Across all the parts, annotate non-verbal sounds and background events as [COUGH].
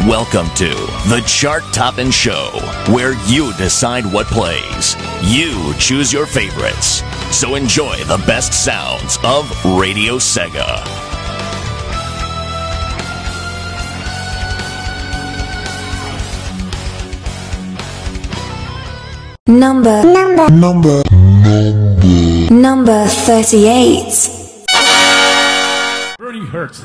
Welcome to the Chart Toppin' Show, where you decide what plays. You choose your favorites. So enjoy the best sounds of Radio Sega. Number number number number 38. Burning Hearts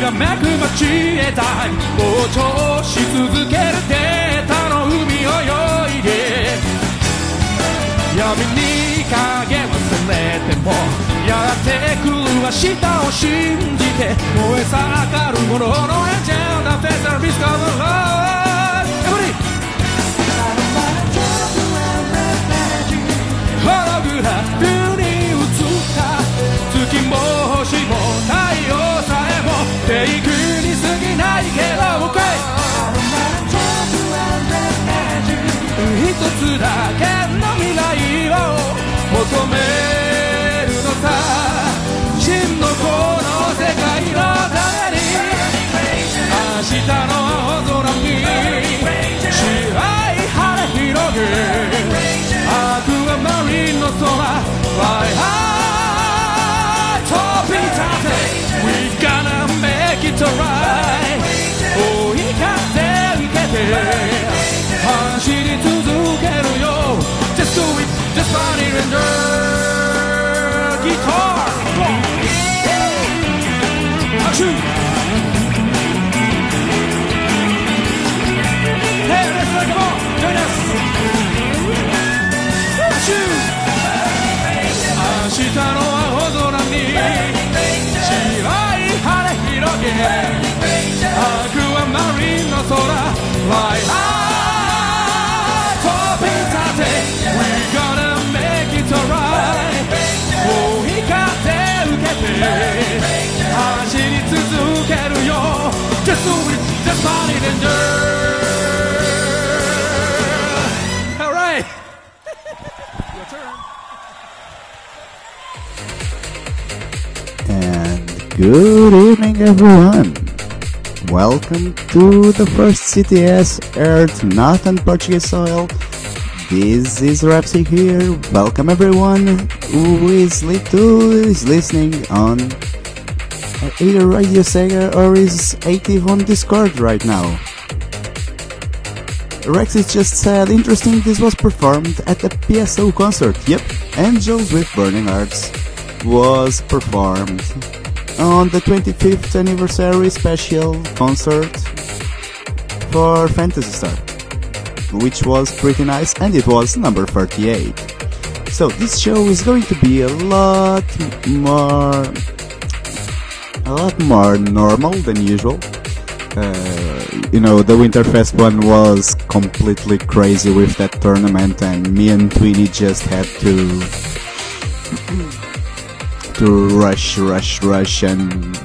化にきらめく街へたい膨張し続けるデータの海を泳いで闇に影を忘れてもやってくる明日を信じて燃え盛るもののエンジェルなフェスタルビスカーのロードエブリホログラフに映った。月も星も太えもフェイクに。過ぎないけど OK 一つだけの未来を求めるのさ。真のこの世界のために明日の青空に白い晴れ広げアクアマリンの空 Fly high make it の空 Fly high 飛び立て We gonna make it alright 追い風受けて走り続けるよ Just do it Just find it and do Alright Your turn And good evening, everyone. Welcome to the first CTS aired not on Portuguese soil. This is Rapsy here. Welcome everyone who is, li- listening on either Radio Sega or is active on Discord right now. Rexis just said, interesting, this was performed at the PSO concert. Yep, Angels with Burning Hearts was performed on the 25th anniversary special concert for Phantasy Star, which was pretty nice, and it was number 38. So this show is going to be a lot more, a lot more normal than usual. Uh, you know, the Winterfest one was completely crazy with that tournament, and me and Tweenie just had to to rush, rush, rush, and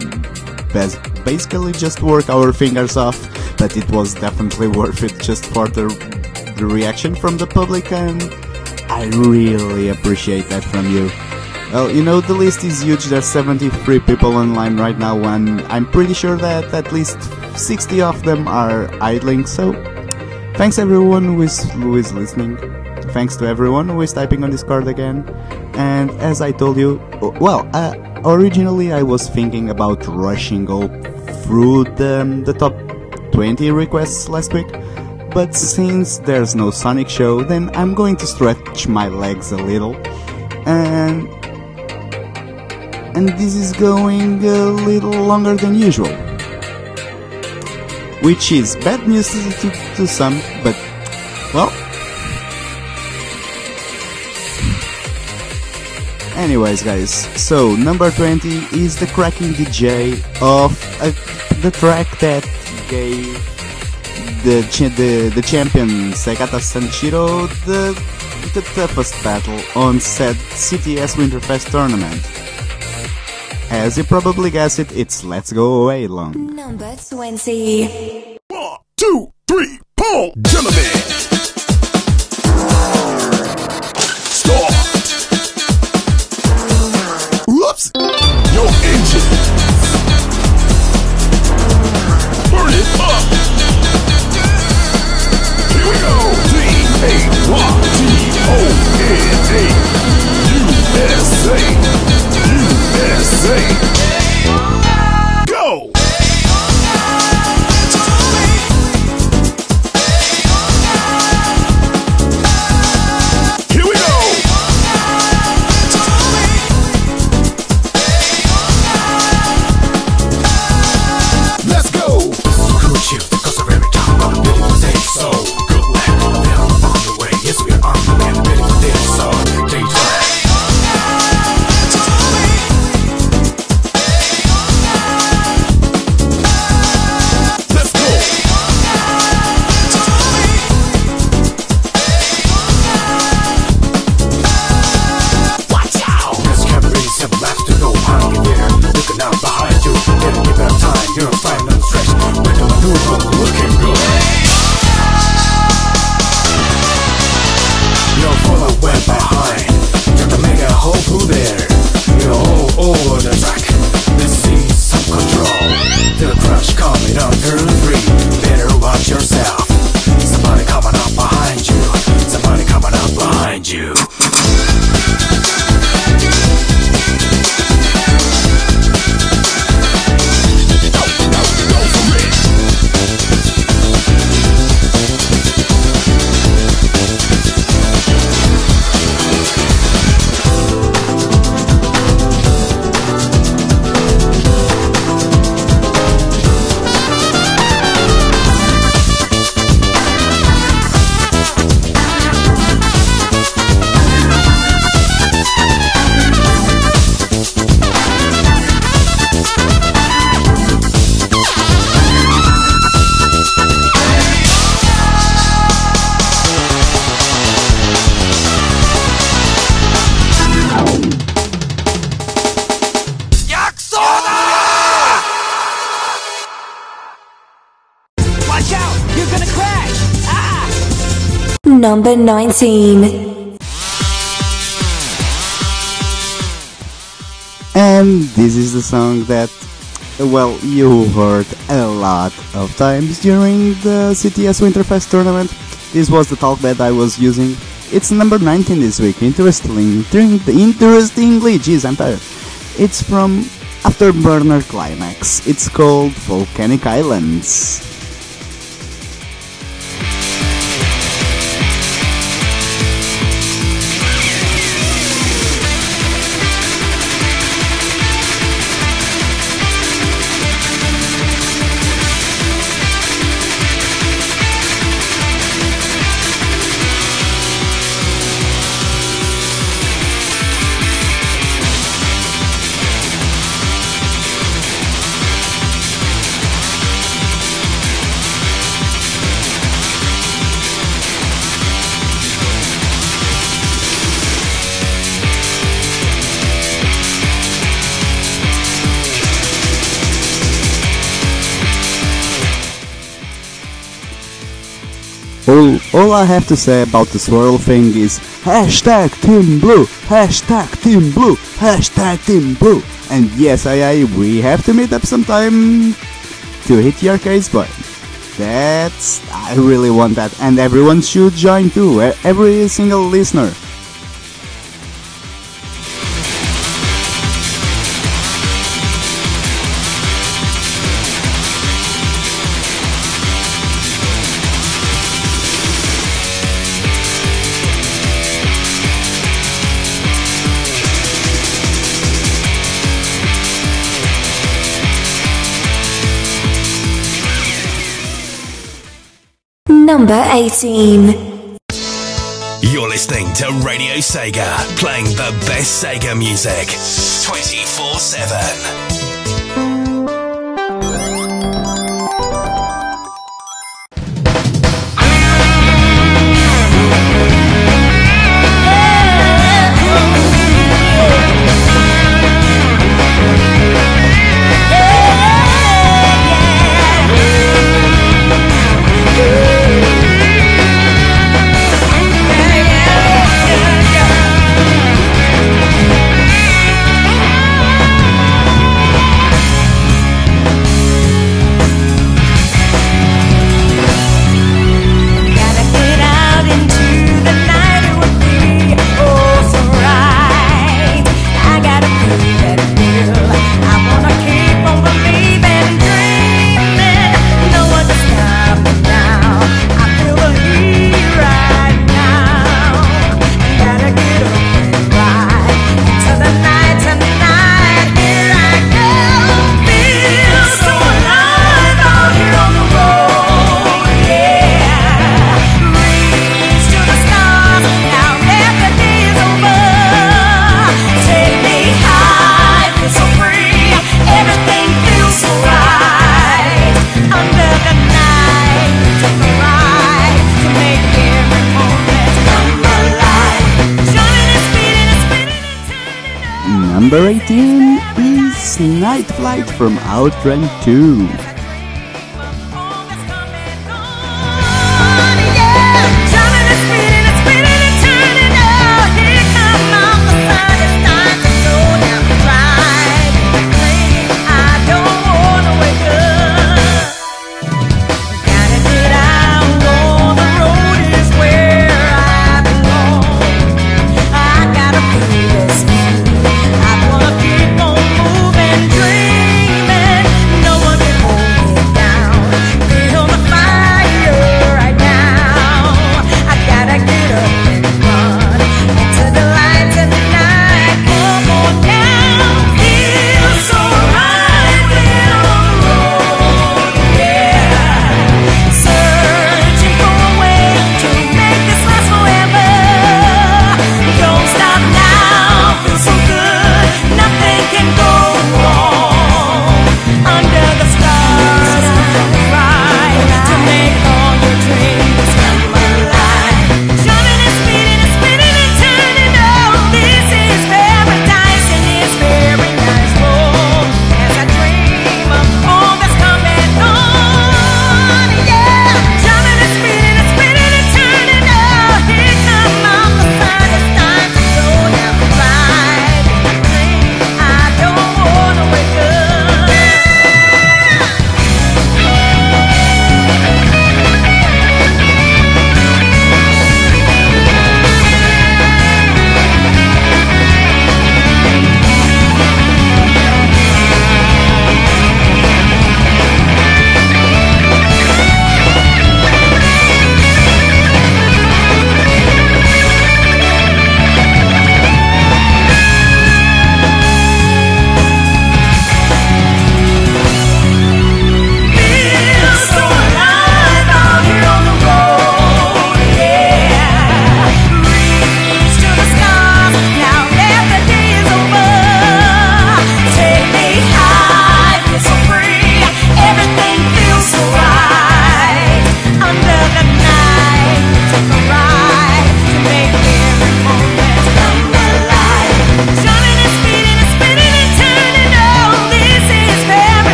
bas- basically just work our fingers off. But it was definitely [LAUGHS] worth it just for the, reaction from the public, and I really appreciate that from you. Well, you know, the list is huge. There's 73 people online right now, and I'm pretty sure that at least 60 of them are idling. So, thanks everyone who is, who is listening. Thanks to everyone who is typing on Discord again. And as I told you, well, uh, originally I was thinking about rushing all through the, the top 20 requests last week. But since there's no Sonic show, then I'm going to stretch my legs a little. And and this is going a little longer than usual. Which is bad news to, to some, but well. Anyways, guys, so number 20 is the cracking DJ of a the track that gave the cha- the, the champion Segata Sanshiro the the toughest battle on said CTS Winterfest tournament. As you probably guessed it, it's Let's Go Away Long. Number 20. One, two, three, pull! Gentlemen! 2019. And this is the song that, well, you heard a lot of times during the CTS Winterfest tournament. This was the talk that I was using. It's number 19 this week. Interestingly, interestingly, geez, I'm tired. It's from Afterburner Climax. It's called Volcanic Islands. All, I have to say about the swirl thing is hashtag Team Blue, hashtag Team Blue, hashtag Team Blue. And yes, I, I, we have to meet up sometime to hit your case, but that's, I really want that. And everyone should join too, every single listener. Number 18. You're listening to Radio Sega, playing the best Sega music 24 7. From Outrun 2.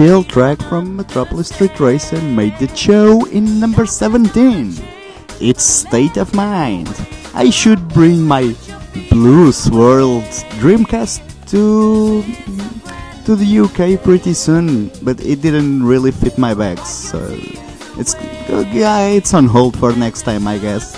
Chill track from Metropolis Street Racer made the show in number 17. It's State of Mind. I should bring my Blue Swirl Dreamcast to to the UK pretty soon, but it didn't really fit my bags, so it's yeah, it's on hold for next time, I guess.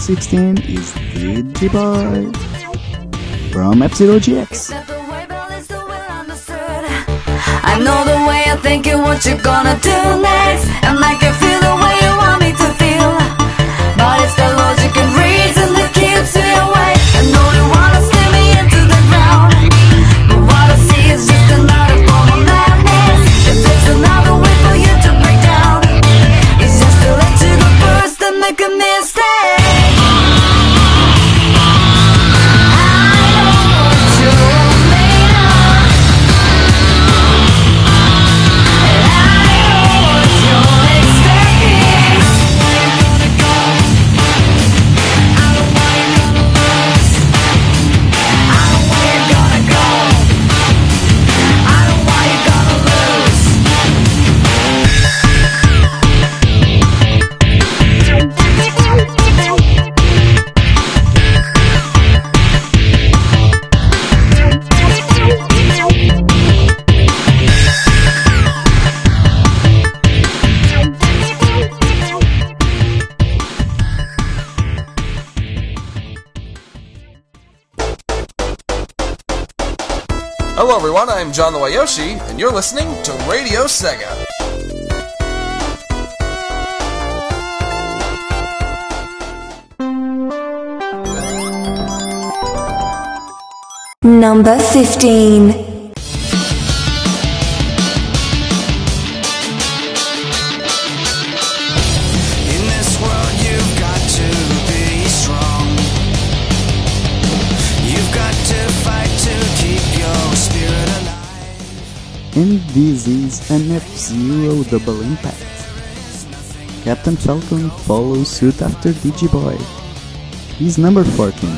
16 is Digiboy from Epsilon GX. I know the way I think what you're gonna do next, and I can feel the way. Yoshi, and you're listening to Radio Sega. Number 15 disease and F-Zero Double Impact. Captain Falcon follows suit after Digiboy. He's number 14.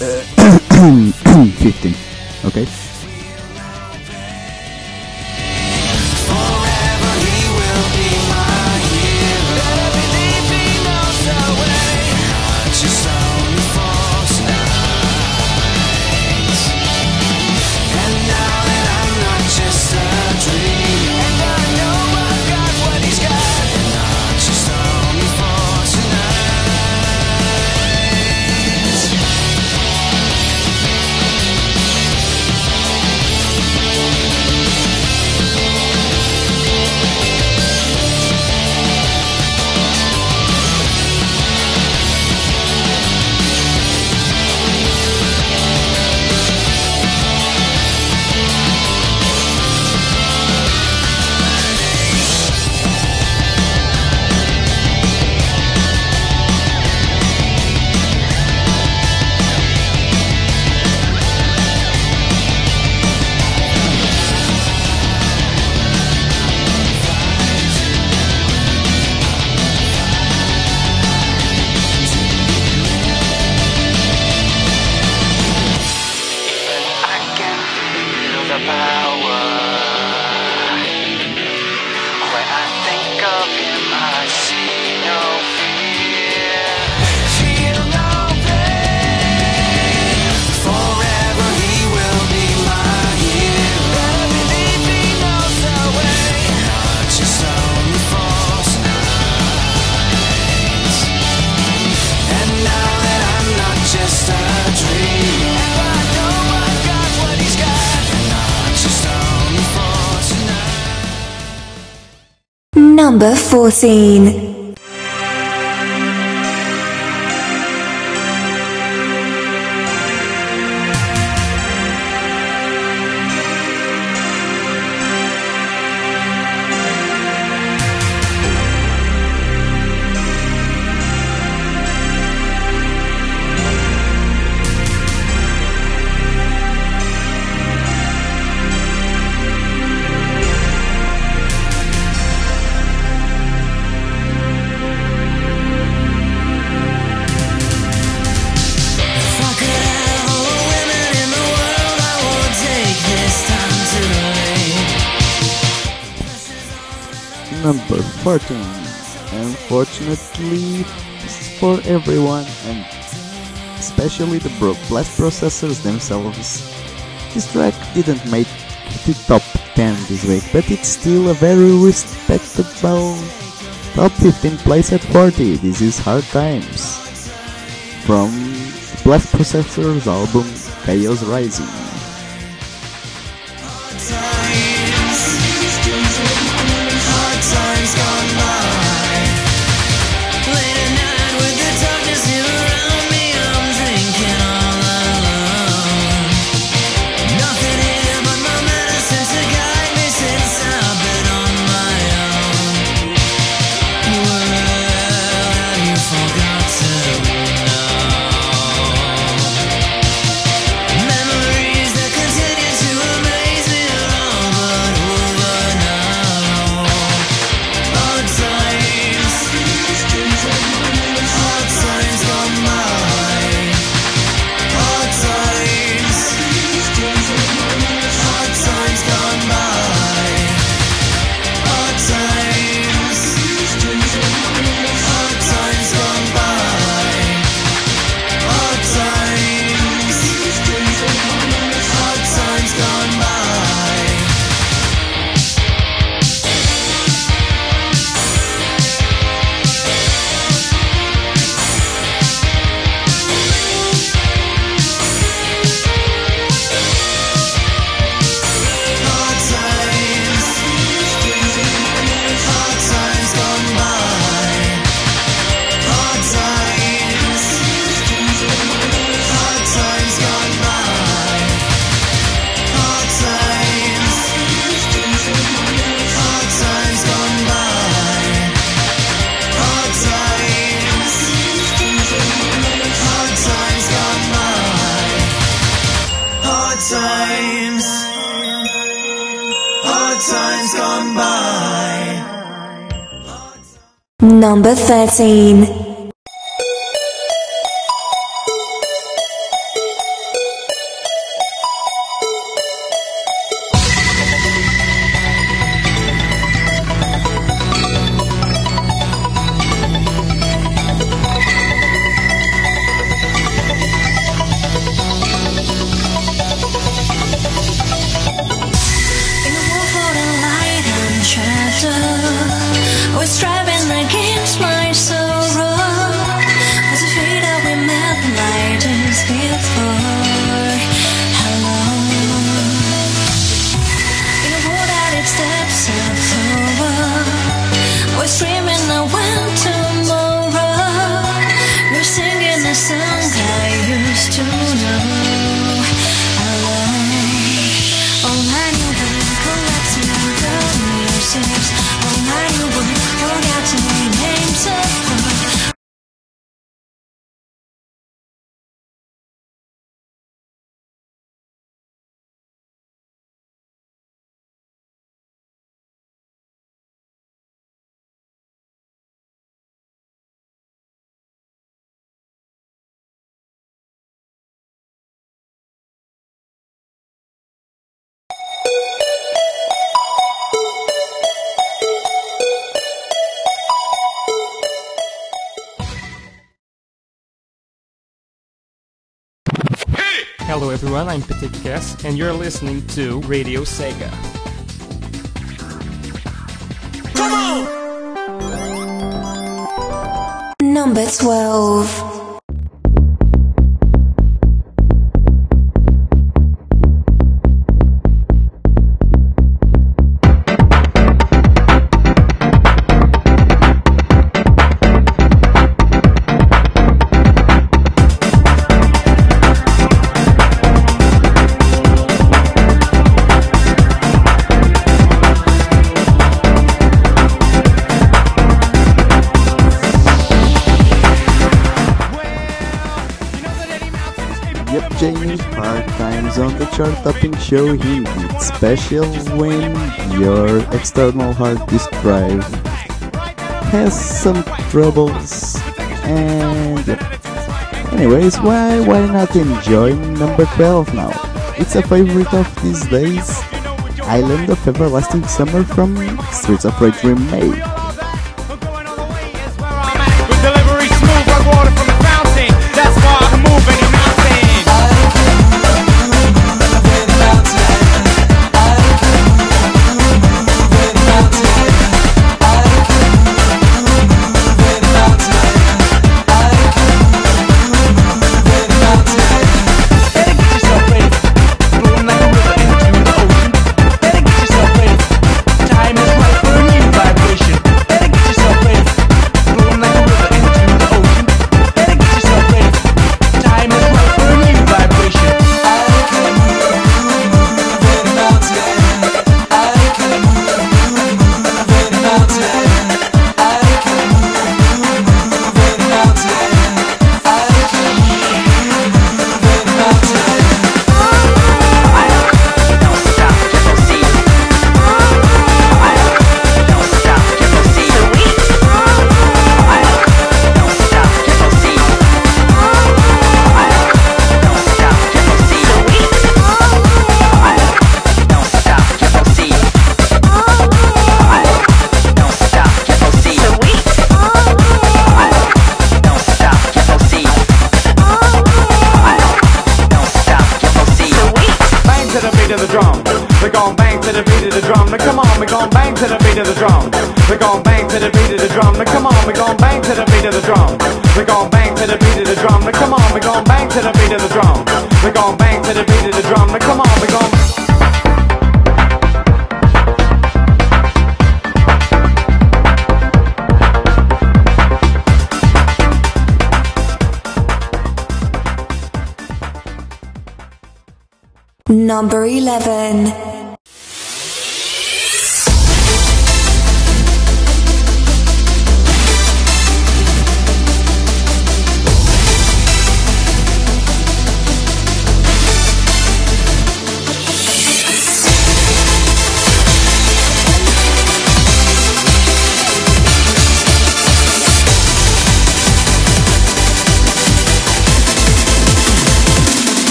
Uh, [CLEARS THROAT] 15. Okay. foreseen for everyone and especially the blast processors themselves. This track didn't make the top 10 this week, but it's still a very respectable top 15 place at 40. This is Hard Times from Blast Processors album Chaos Rising. Scene. Hello everyone, I'm Petekas, and you're listening to Radio Sega. Come on! Number 12 show indeed special when your external hard disk drive has some troubles and. Anyways, why why not enjoy number 12 now? It's a favorite of these days. Island of Everlasting Summer from Streets of Rage remake.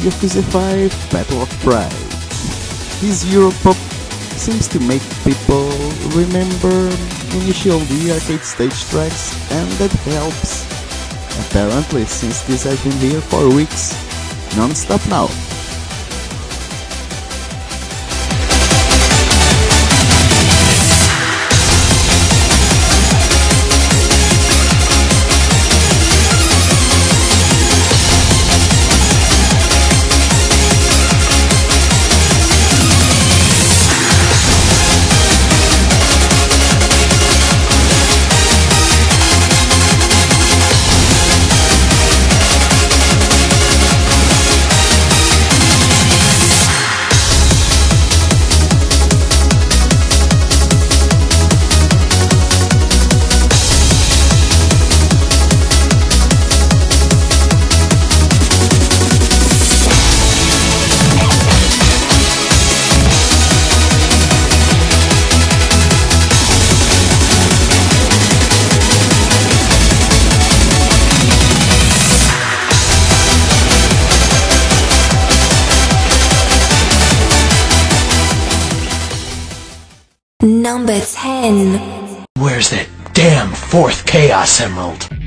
Yakuza 5 Battle of Pride. This Europop seems to make people remember Initial D arcade stage tracks and that helps. Apparently, since this has been here for weeks, non-stop now. Emerald?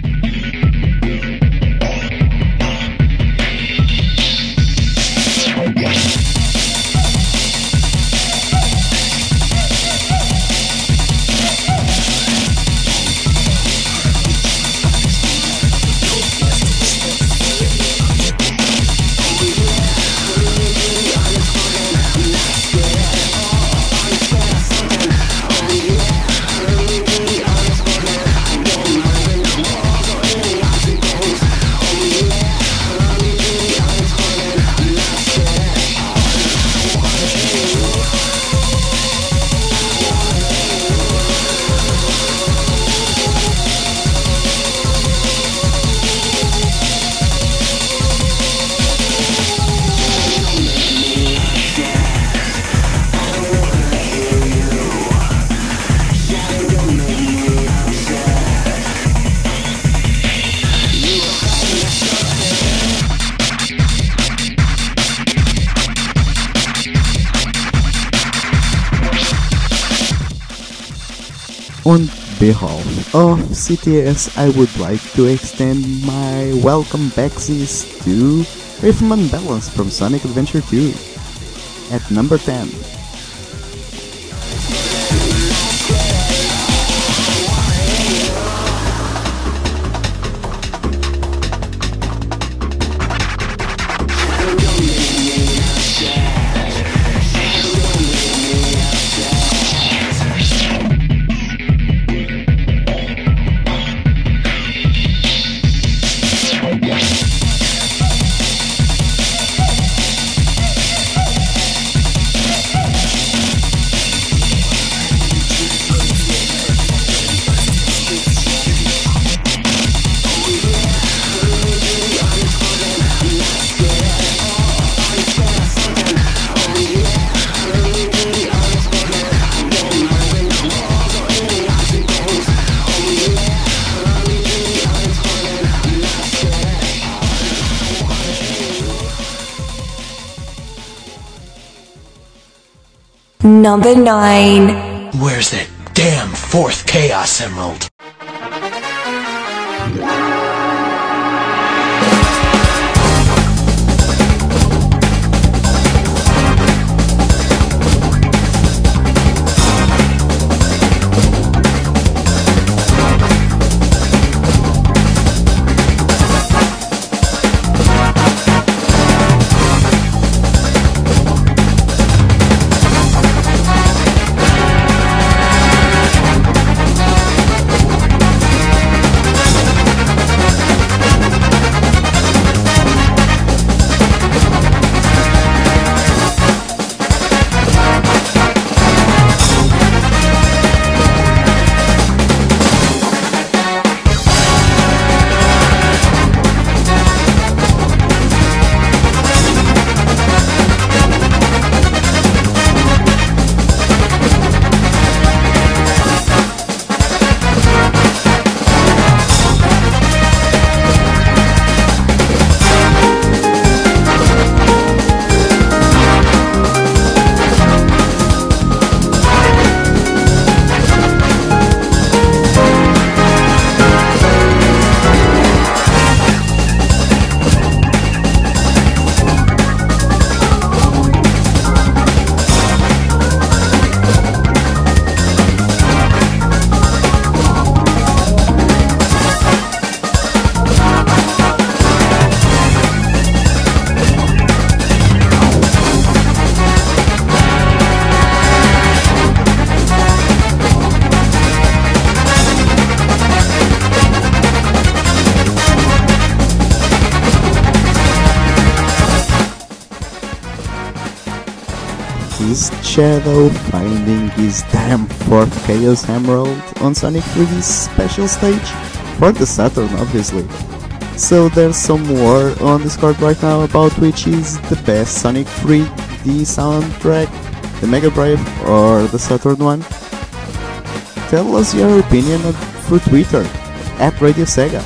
Of CTS, I would like to extend my welcome backsies to and Balance from Sonic Adventure 2 at number 10. Number 9. Where's that damn fourth Chaos Emerald? Shadow finding his damn fourth Chaos Emerald on Sonic 3D's special stage? For the Saturn, obviously. So there's some war on Discord right now about which is the best Sonic 3D soundtrack, the Mega Drive or the Saturn one. Tell us your opinion on- through Twitter at Radio Sega.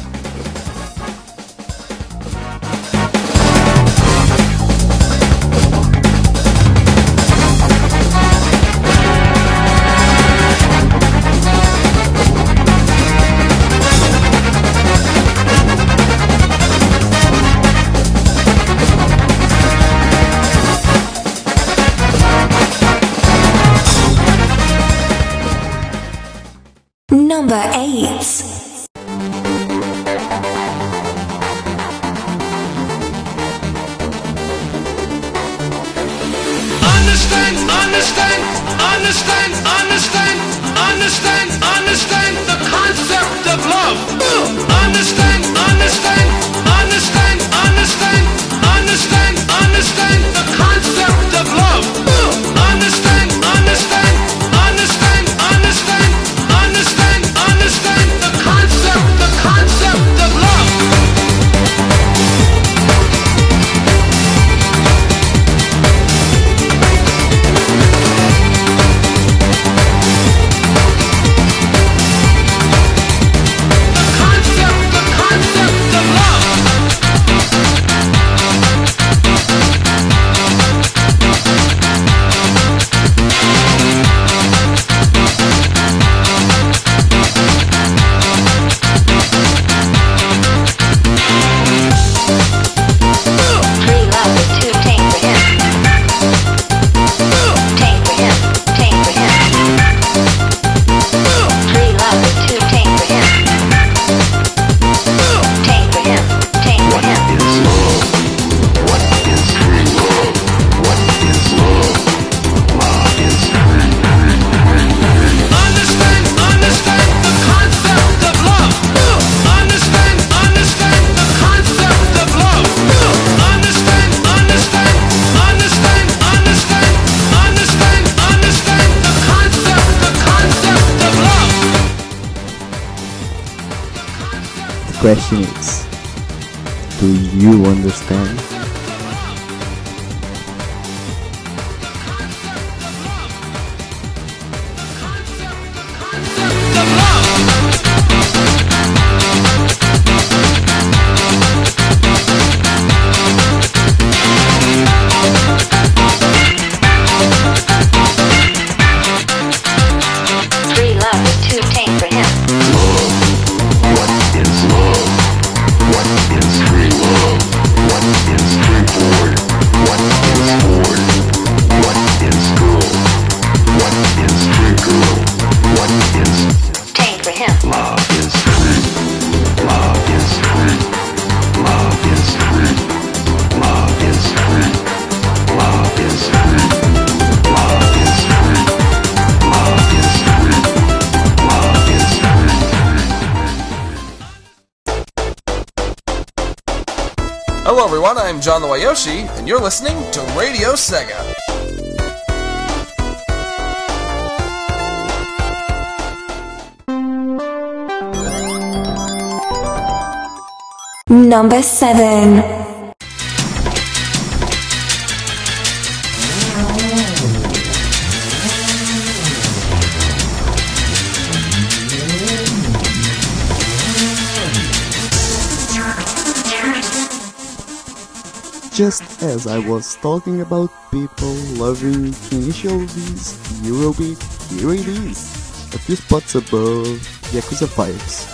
I was talking about people loving Initial D's, Eurobeat, here it is, a few spots above Yakuza 5's,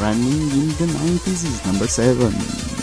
running in the 90s is number 7.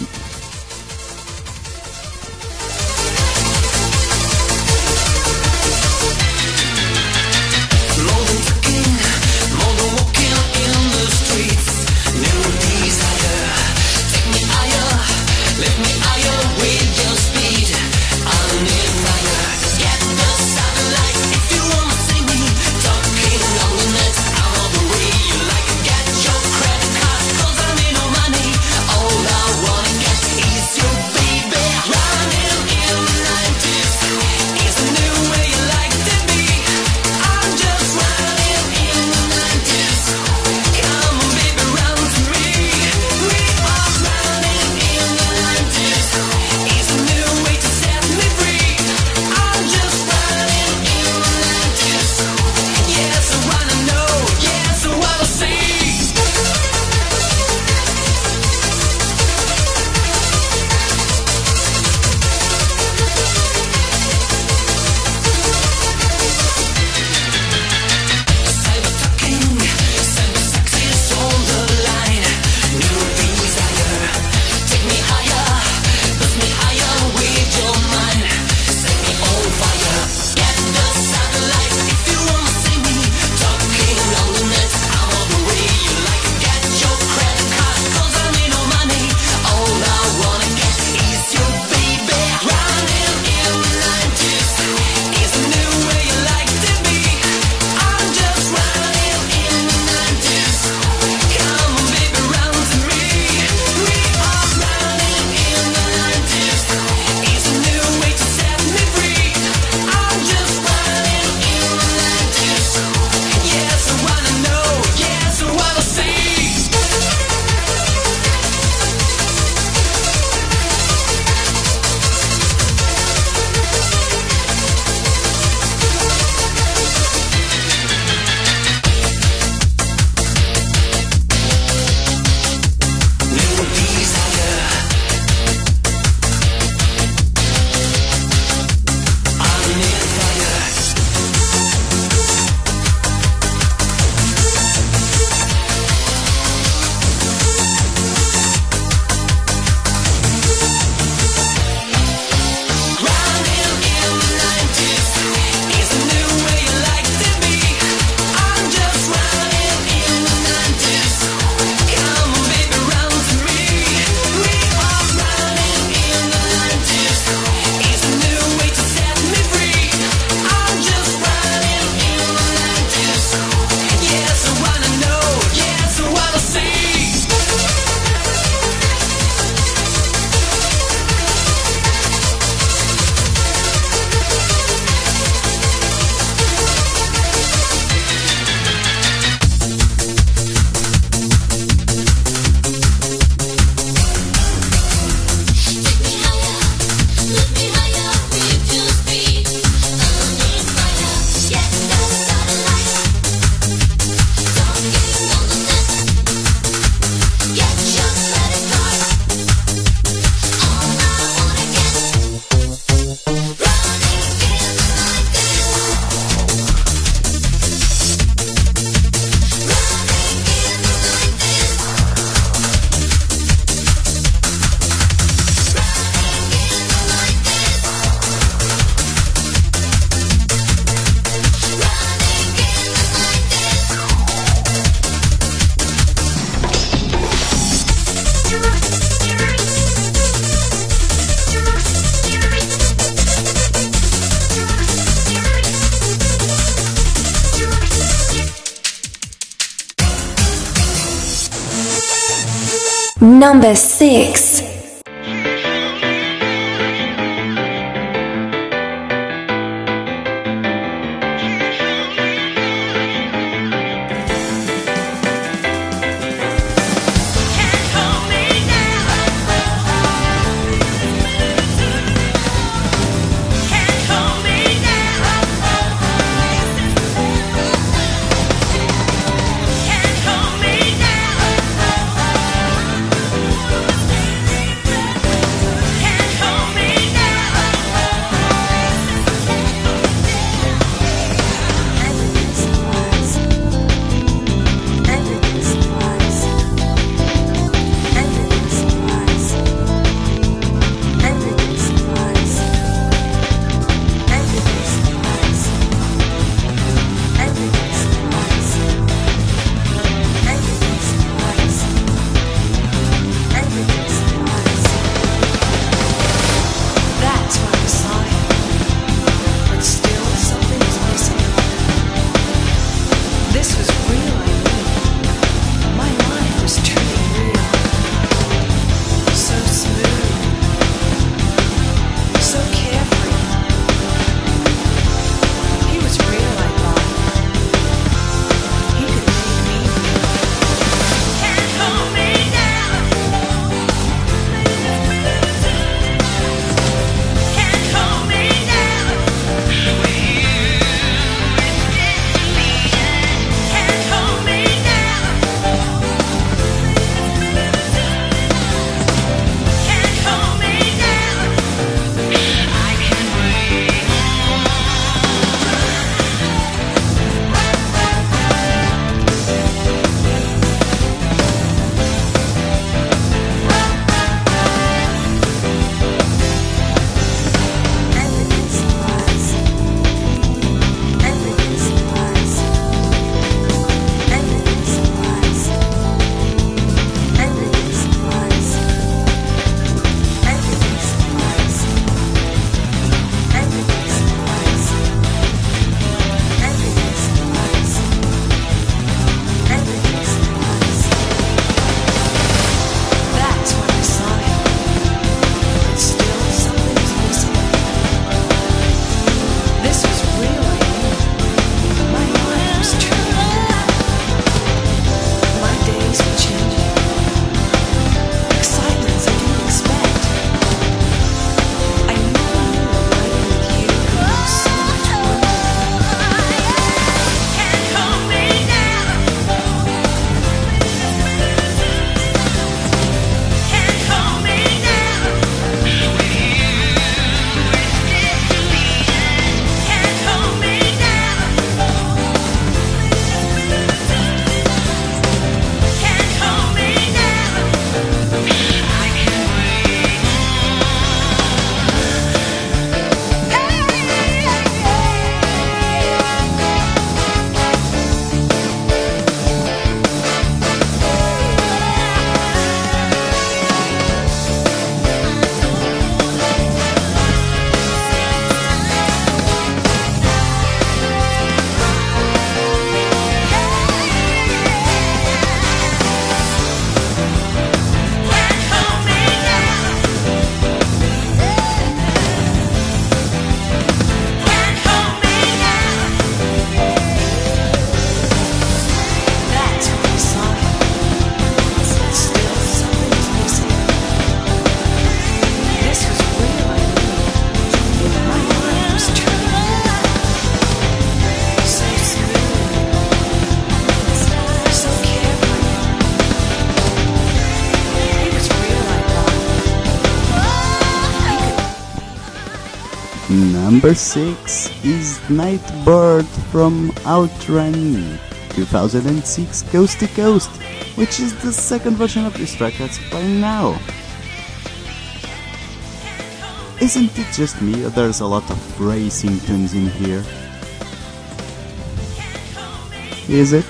Numbers Number 6 is Nightbird from Outrun 2006 Coast to Coast, which is the second version of this track that's playing now. Isn't it just me? There's a lot of racing tunes in here. Is it?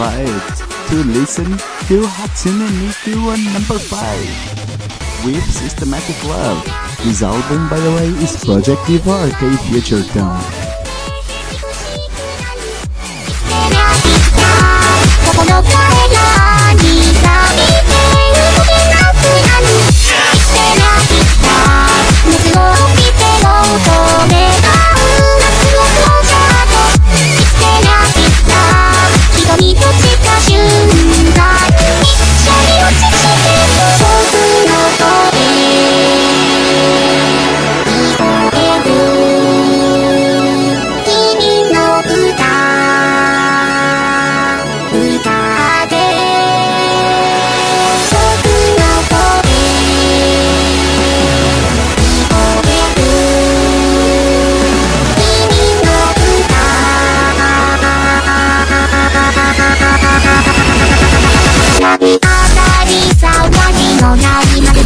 To listen to Hatsune Miku on number 5 with Systematic Love. This album, by the way, is Project DIVA Arcade Future Tone. こ時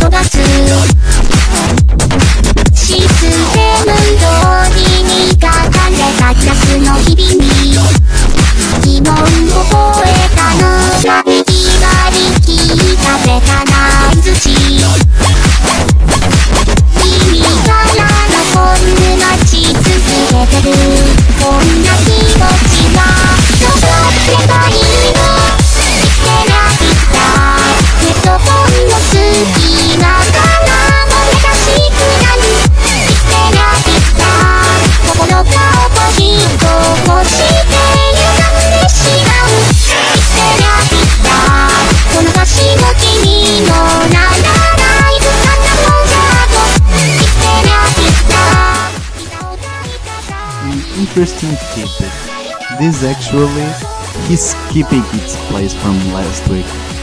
飛ばすシステム通りに書かれたクラスの日々に疑問を覚えたのがいきなり聞いたべたなづち君からのこんなち続けてるこんな気持ちはどうすればいい interesting tidbit. This actually is keeping its place from last week.「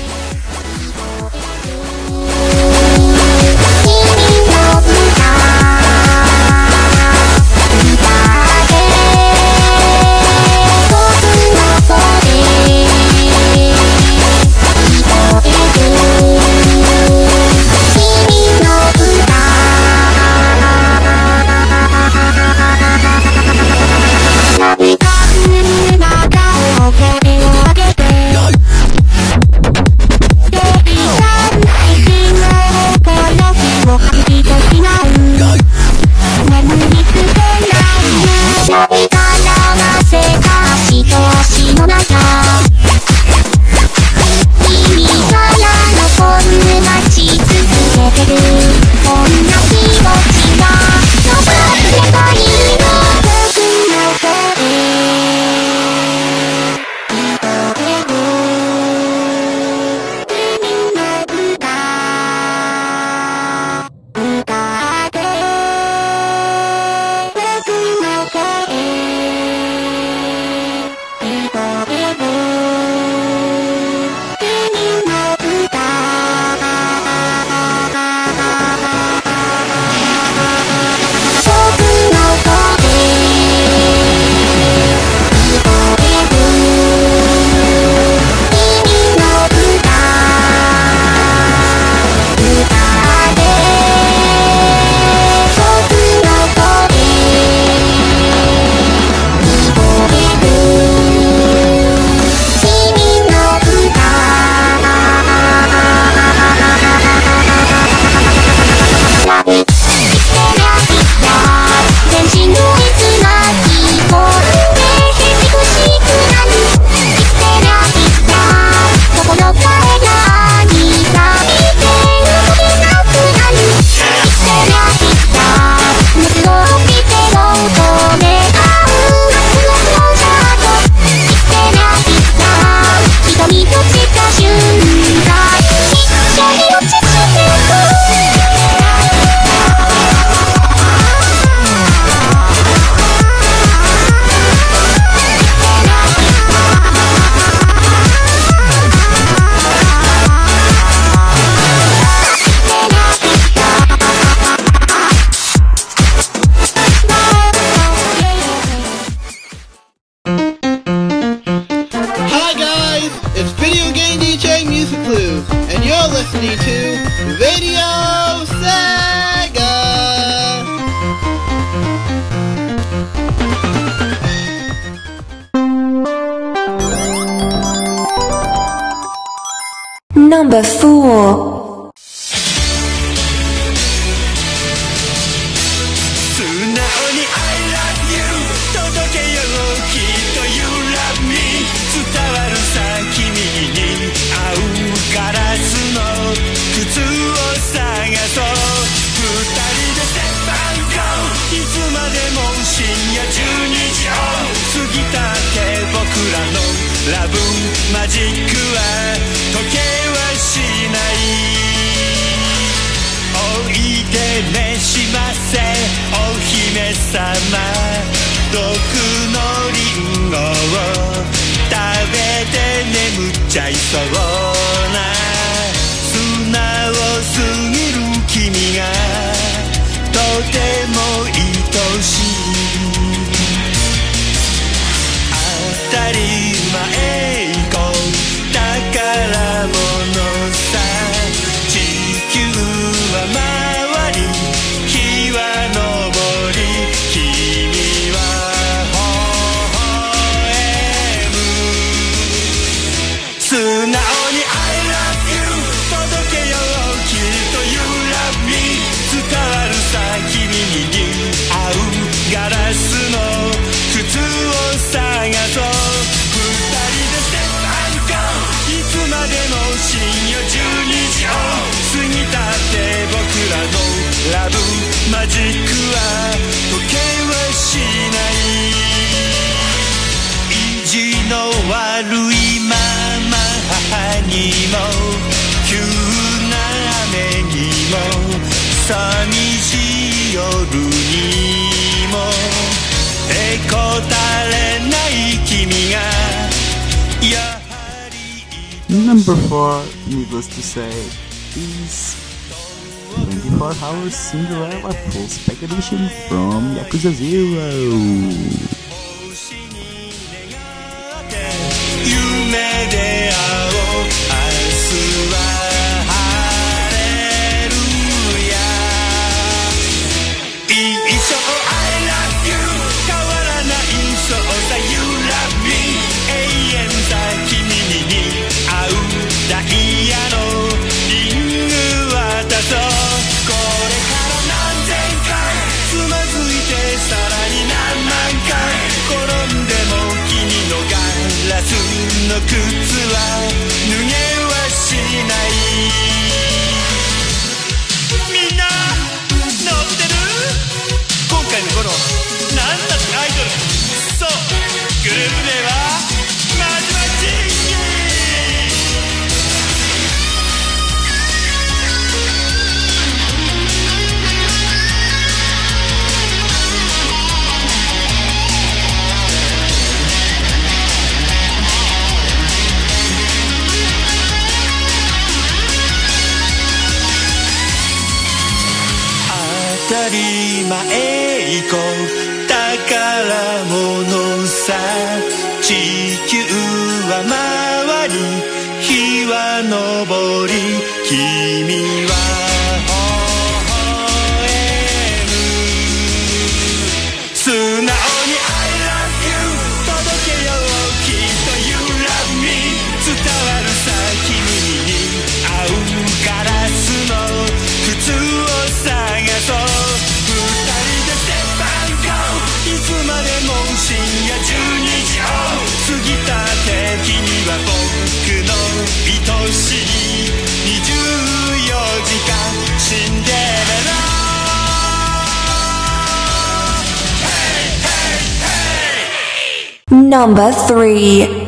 の。ラブマジックは時計はしない。おいでねしませお姫様。毒のリンゴを食べて眠っちゃいそう。Number 4, needless to say, is 24 Hours Cinderella Full Spec Edition from Yakuza 0. 宝物さ地球は回り日は昇り Number 3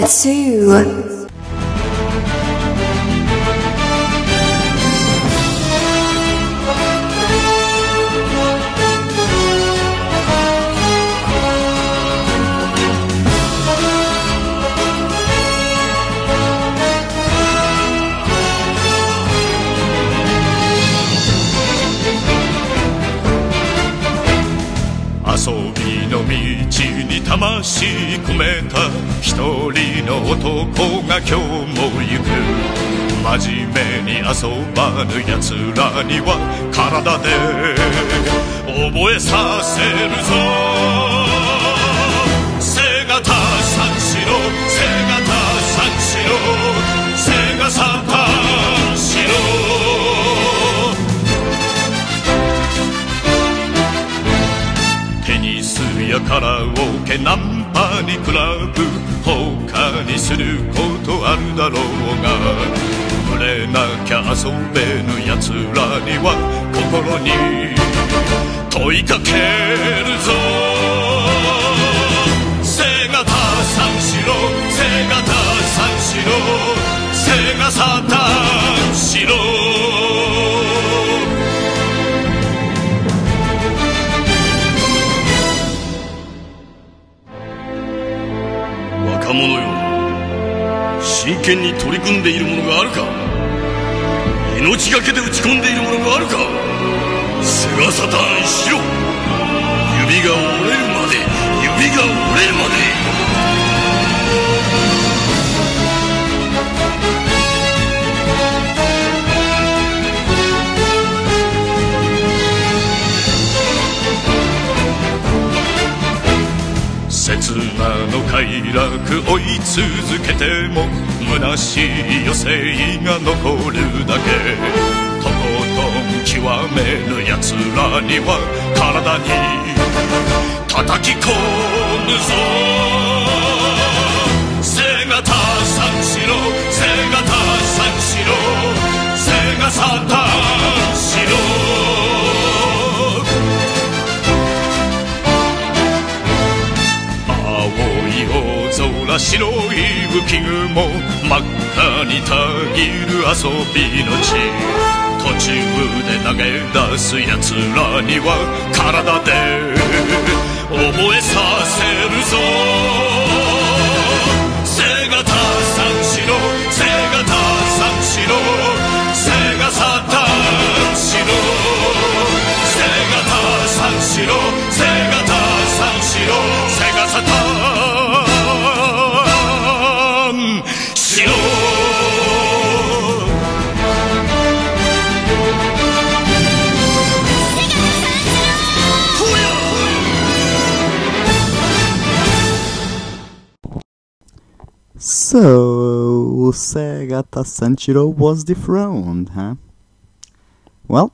Tatsu. 若者よ。真剣に取り組んでいるものがあるか。命がけで打ち込んでいるものがあるか。菅サタンしろ。指が折れるまで指が折れるまで。砂の快楽追い続けても虚しい余生が残るだけ。とことん極める奴らには体に叩き込むぞ。背がたさんしろ背がたさんしろ背がさタんしろ空白い浮き雲真っ赤にたぎる遊びの地。途中で投げ出す奴らには体で覚えさせるぞ。背がたさんしろ背がたさんしろ背がサタンしろ背がたさんしろ背がたさんしろ背がサタン So, uh, Segata Sanshiro was dethroned, huh? Well,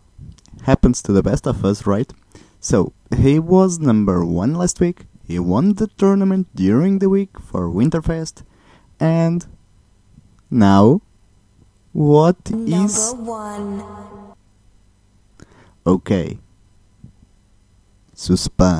happens to the best of us, right? So, he was number one last week, he won the tournament during the week for Winterfest, and now, what is. Number one. Okay. Suspense.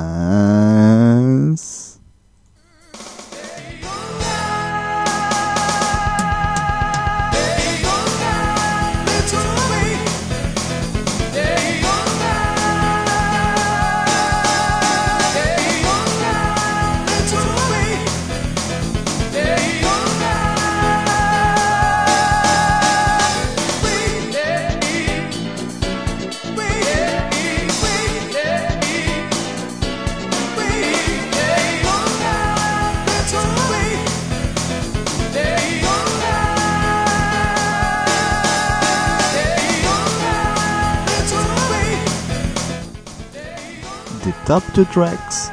Top two tracks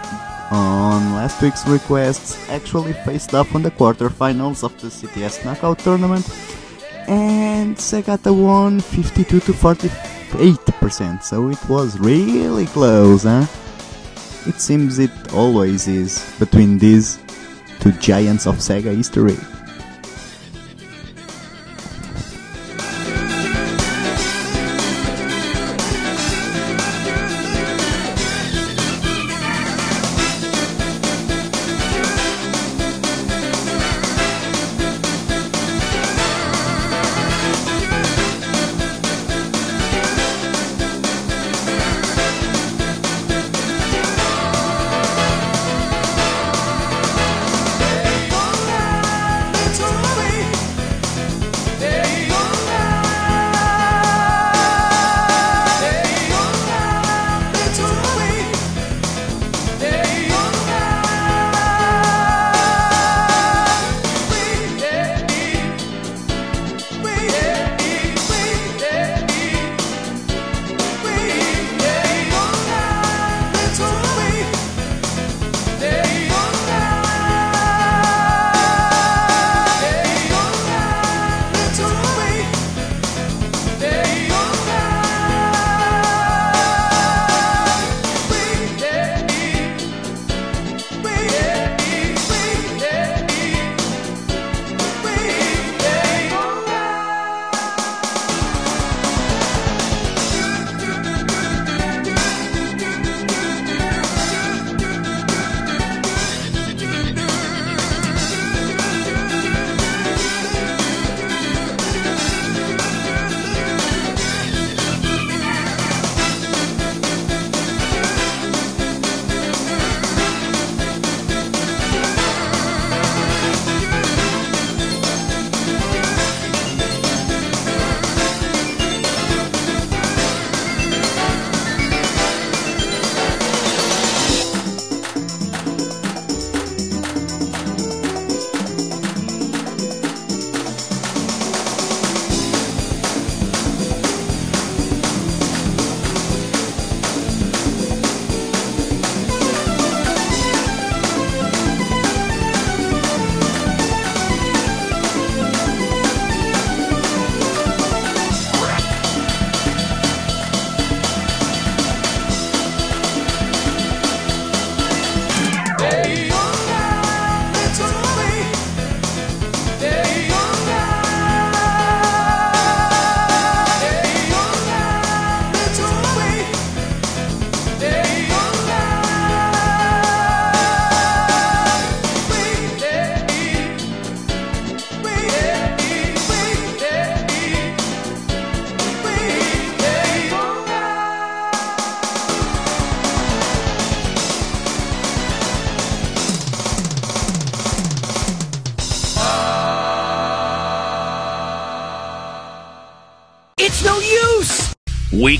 on last week's requests actually faced off on the quarterfinals of the CTS Knockout Tournament, and Segata won 52 to 48%, so it was really close, huh? It seems it always is between these two giants of Sega history.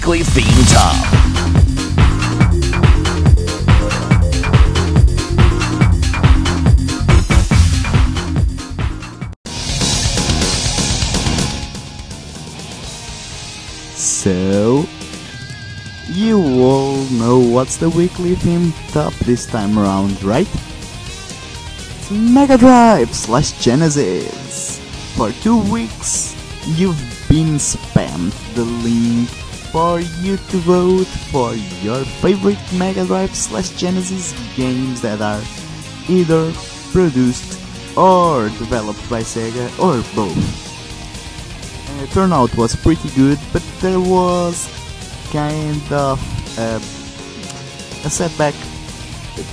Weekly Theme Top. So, you all know what's the weekly theme top this time around, right? It's Mega Drive slash Genesis. For two weeks, you've been spammed the link for you to vote for your favorite Mega Drive slash Genesis games that are either produced or developed by Sega or both. Uh, turnout was pretty good, but there was kind of uh, a setback.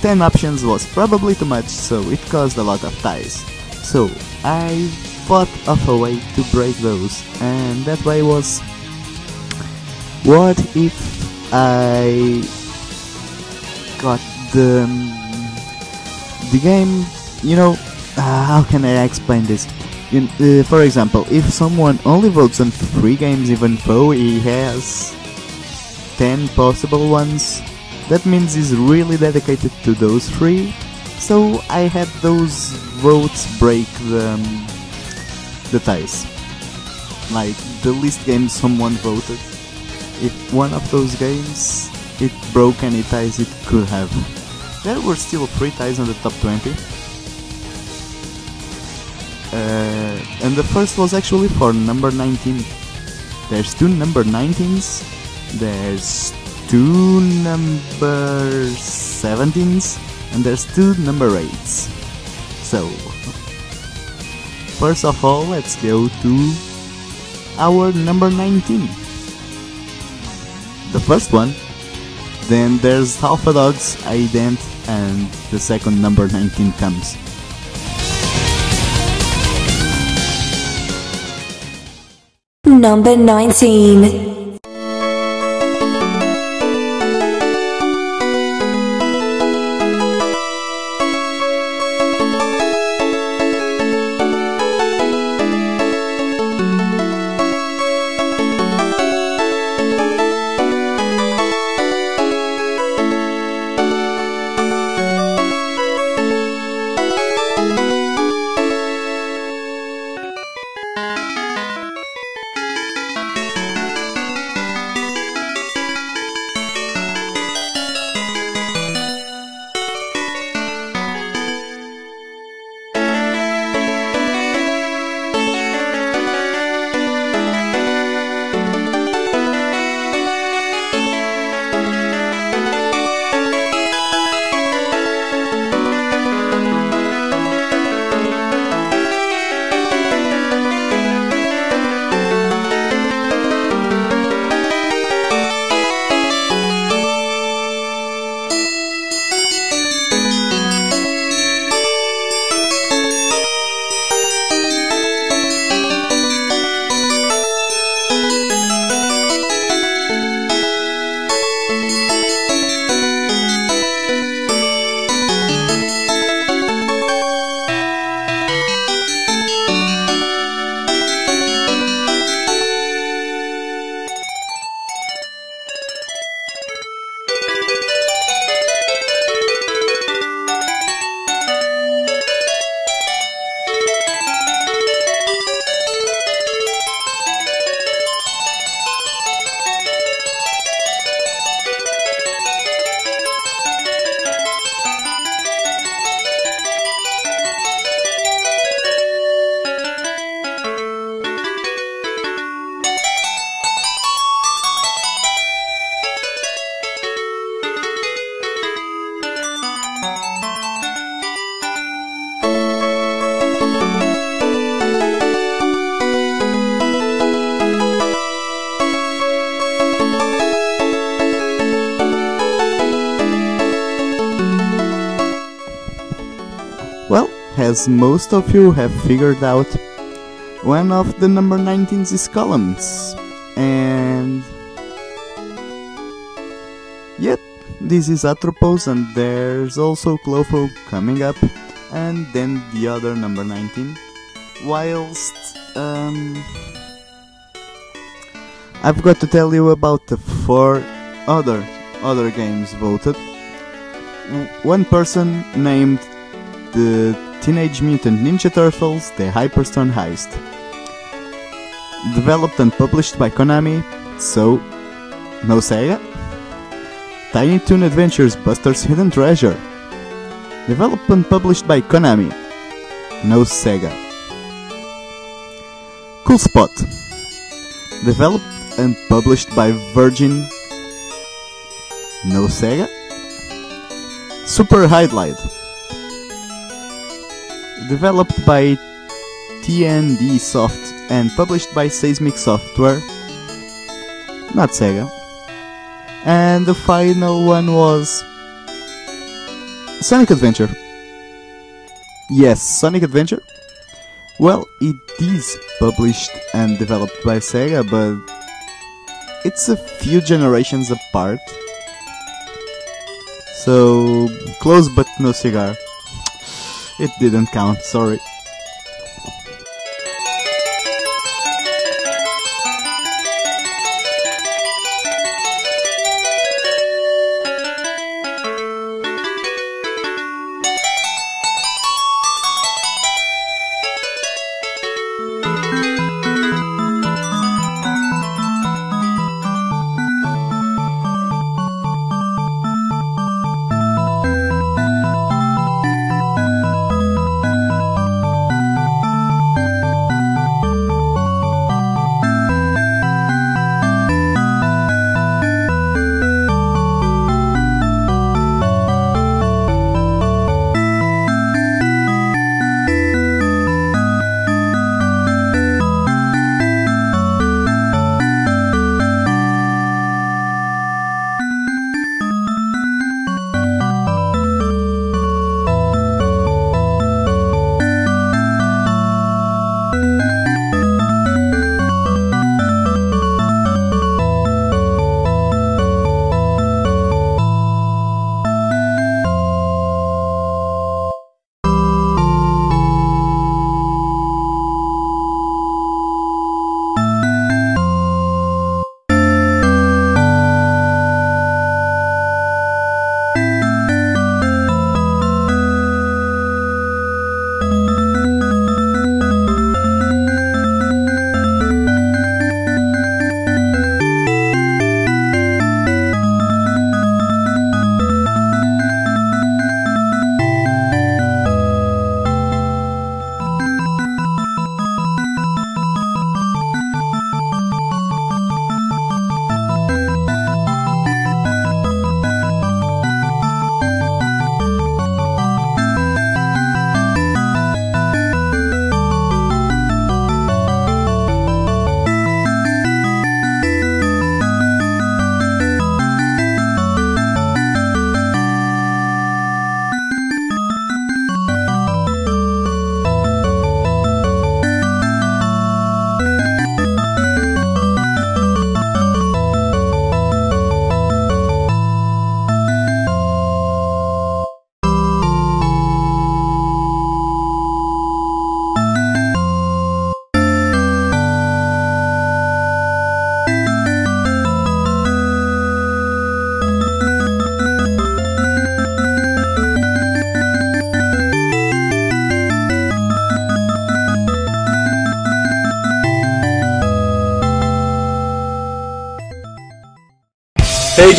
10 options was probably too much, so it caused a lot of ties. So I thought of a way to break those, and that way was what if I got the the game? You know, uh, how can I explain this? In, uh, for example, if someone only votes on three games even though he has 10 possible ones, that means he's really dedicated to those three. So I had those votes break the, um, the ties. Like the least games someone voted. If one of those games it broke any ties it could have. There were still three ties on the top 20. Uh, and the first was actually for number 19. There's two number 19s, there's two number 17s, and there's two number 8s. So, first of all, let's go to our number 19. First one, then there's Alpha Dogs, Ident, and the second number 19 comes. Number 19. As most of you have figured out, one of the number 19s is columns. And. Yep, this is Atropos, and there's also Clofo coming up, and then the other number 19. Whilst. Um, I've got to tell you about the four other other games voted. One person named the Teenage Mutant Ninja Turtles: The Hyperstone Heist. Developed and published by Konami, so no Sega. Tiny Toon Adventures Buster's Hidden Treasure. Developed and published by Konami, no Sega. Cool Spot. Developed and published by Virgin, no Sega. Super Hydlide. Developed by T&E Soft and published by Seismic Software, not Sega. And the final one was Sonic Adventure. Yes, Sonic Adventure. Well, it is published and developed by Sega, but it's a few generations apart. So, close but no cigar. It didn't count, sorry.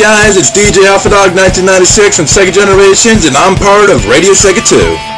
Guys, it's DJ Alpha Dog 1996 from Sega Generations, and I'm part of Radio Sega 2.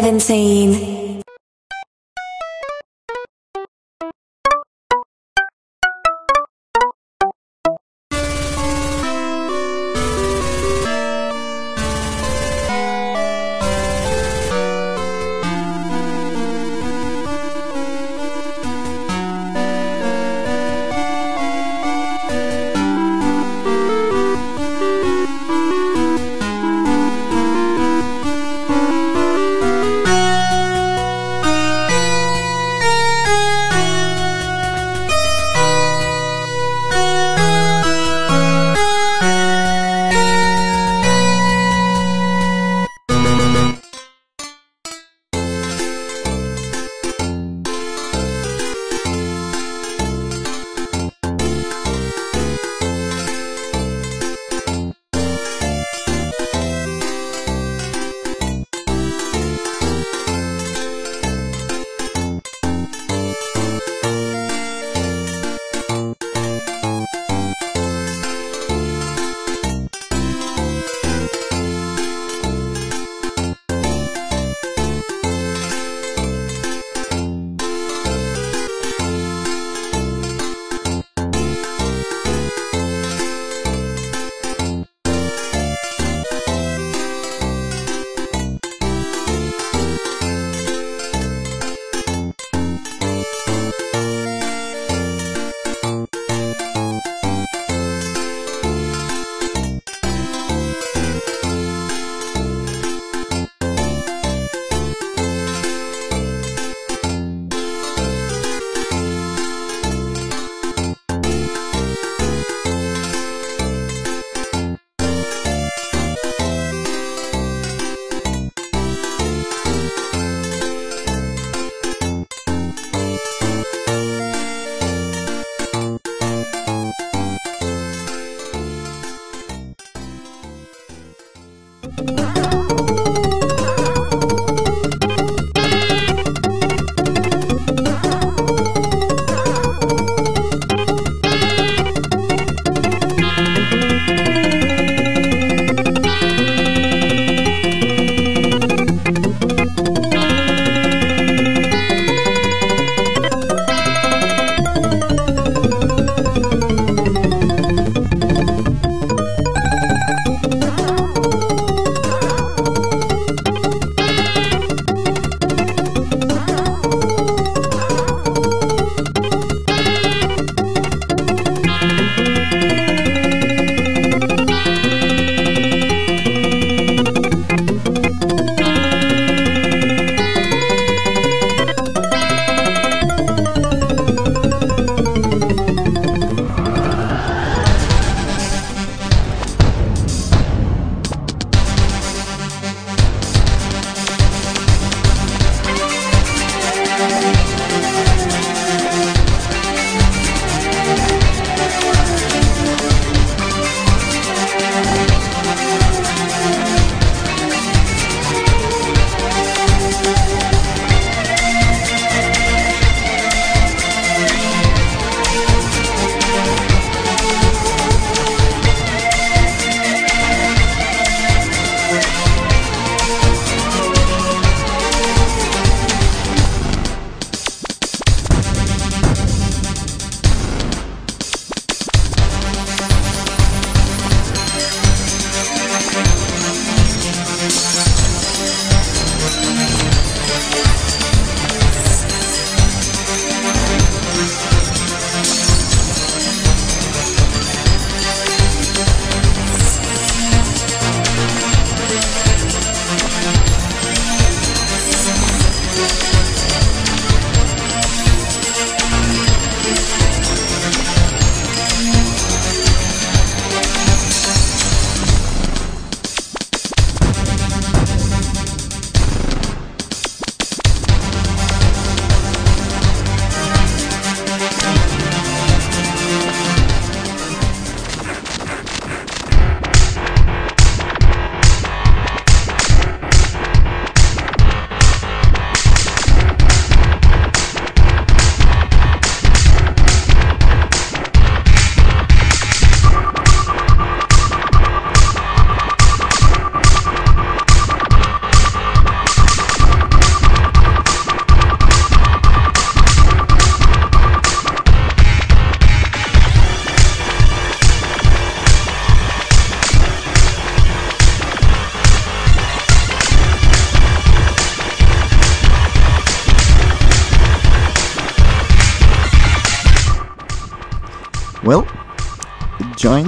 Number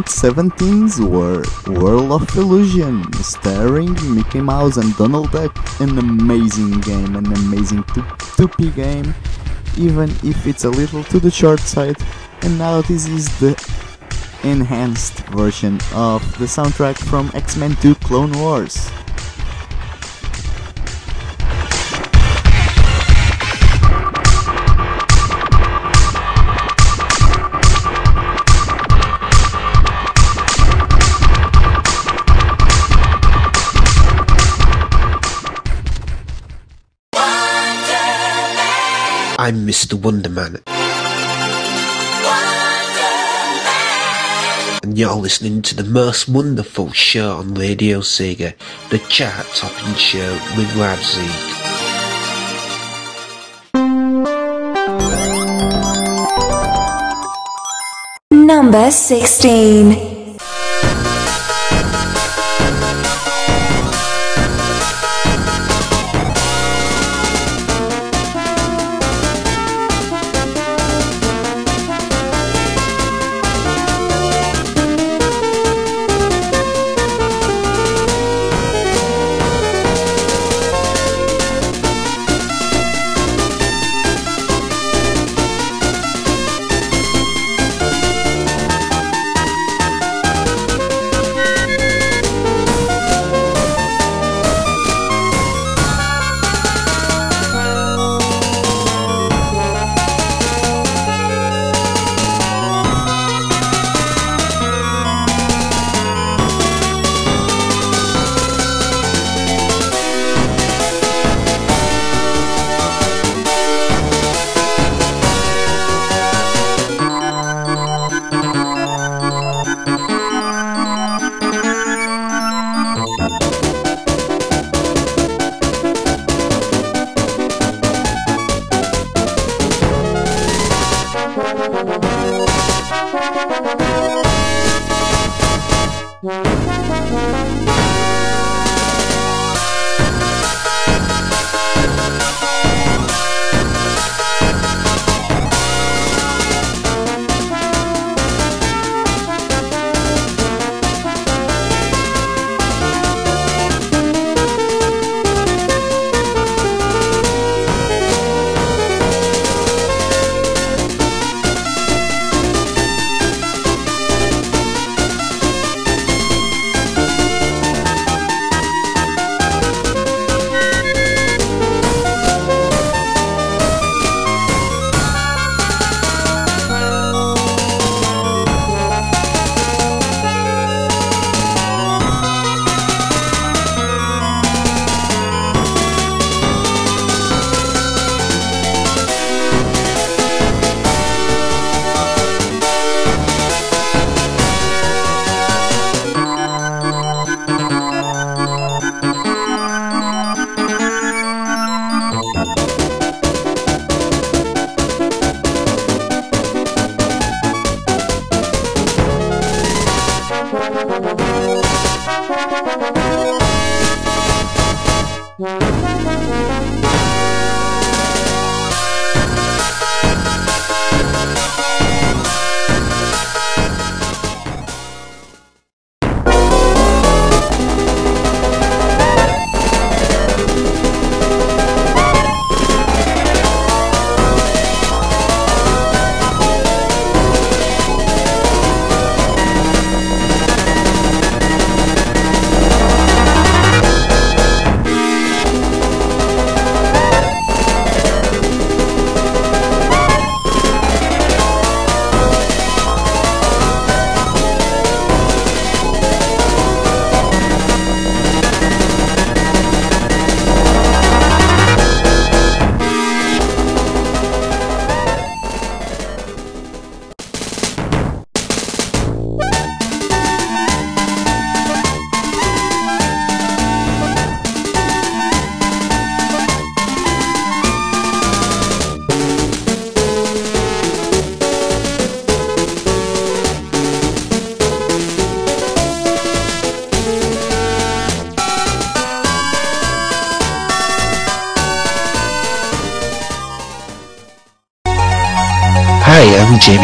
Seventeens were World of Illusion, starring Mickey Mouse and Donald Duck. An amazing game, an amazing 2P game, even if it's a little to the short side. And now this is the enhanced version of the soundtrack from X-Men 2 Clone Wars. I'm Mr. Wonderman. And you're listening to the most wonderful show on Radio Sega, the chart topping show with Radzik. Number 16.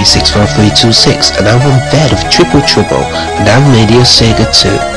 Jamie64326 and I'm on bed of Triple Trouble and I'm Radio Sega 2.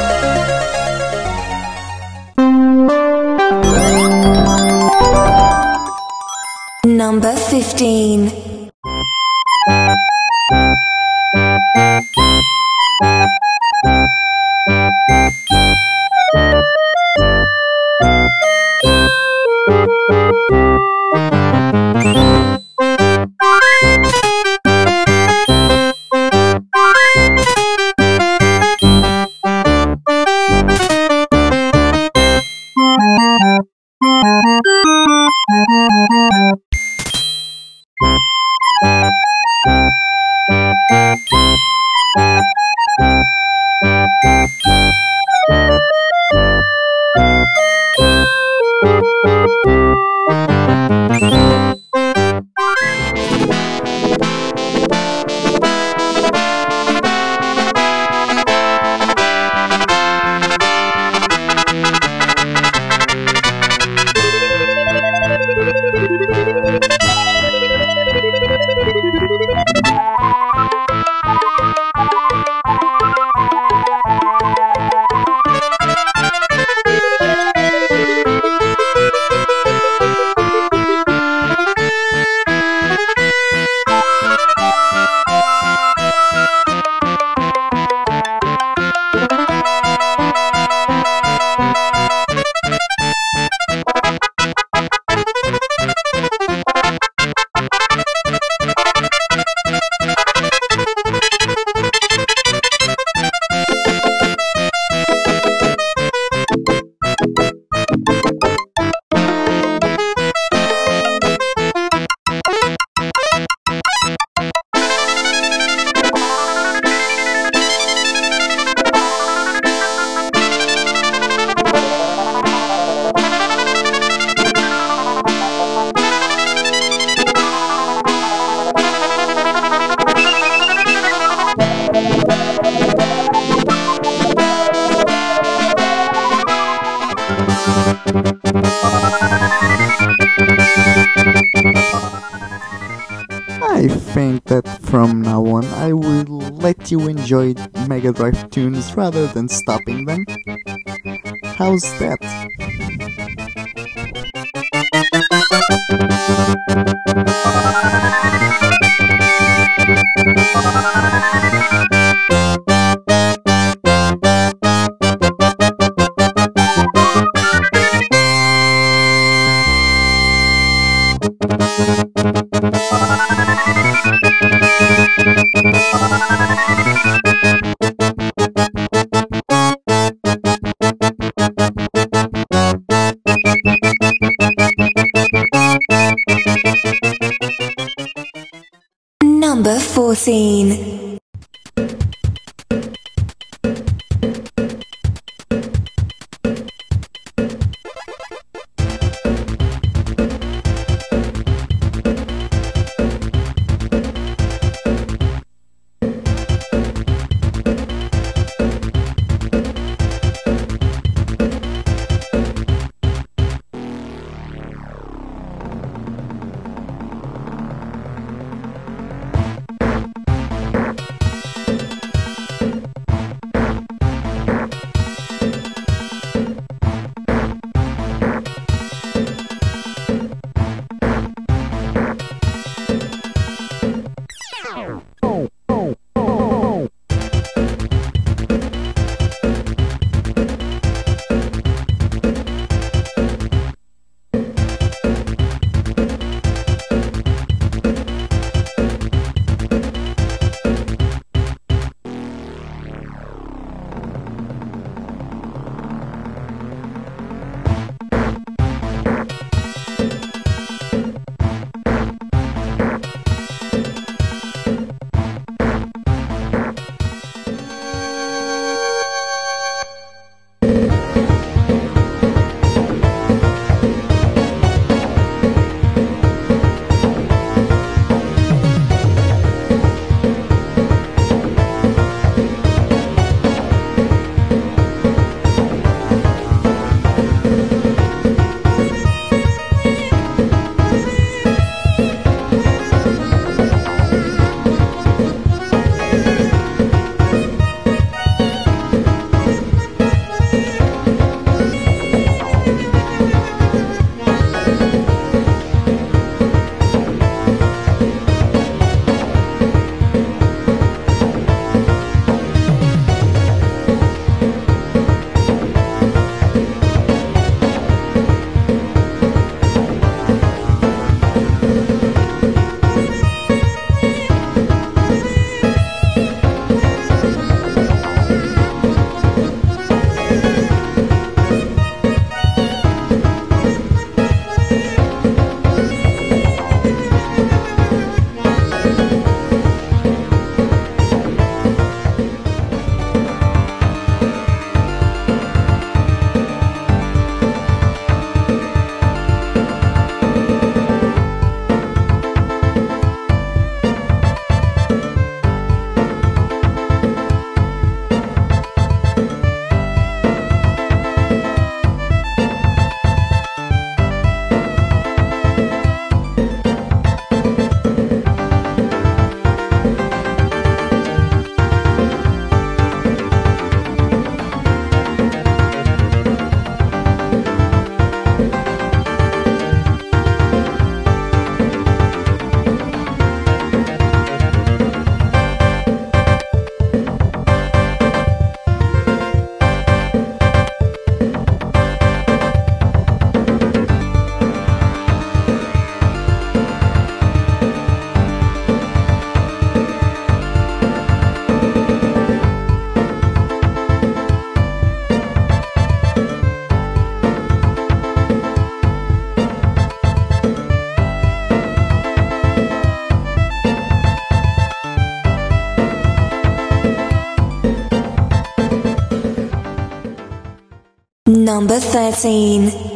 Let you enjoy Mega Drive tunes rather than stopping them. How's that? Number 13.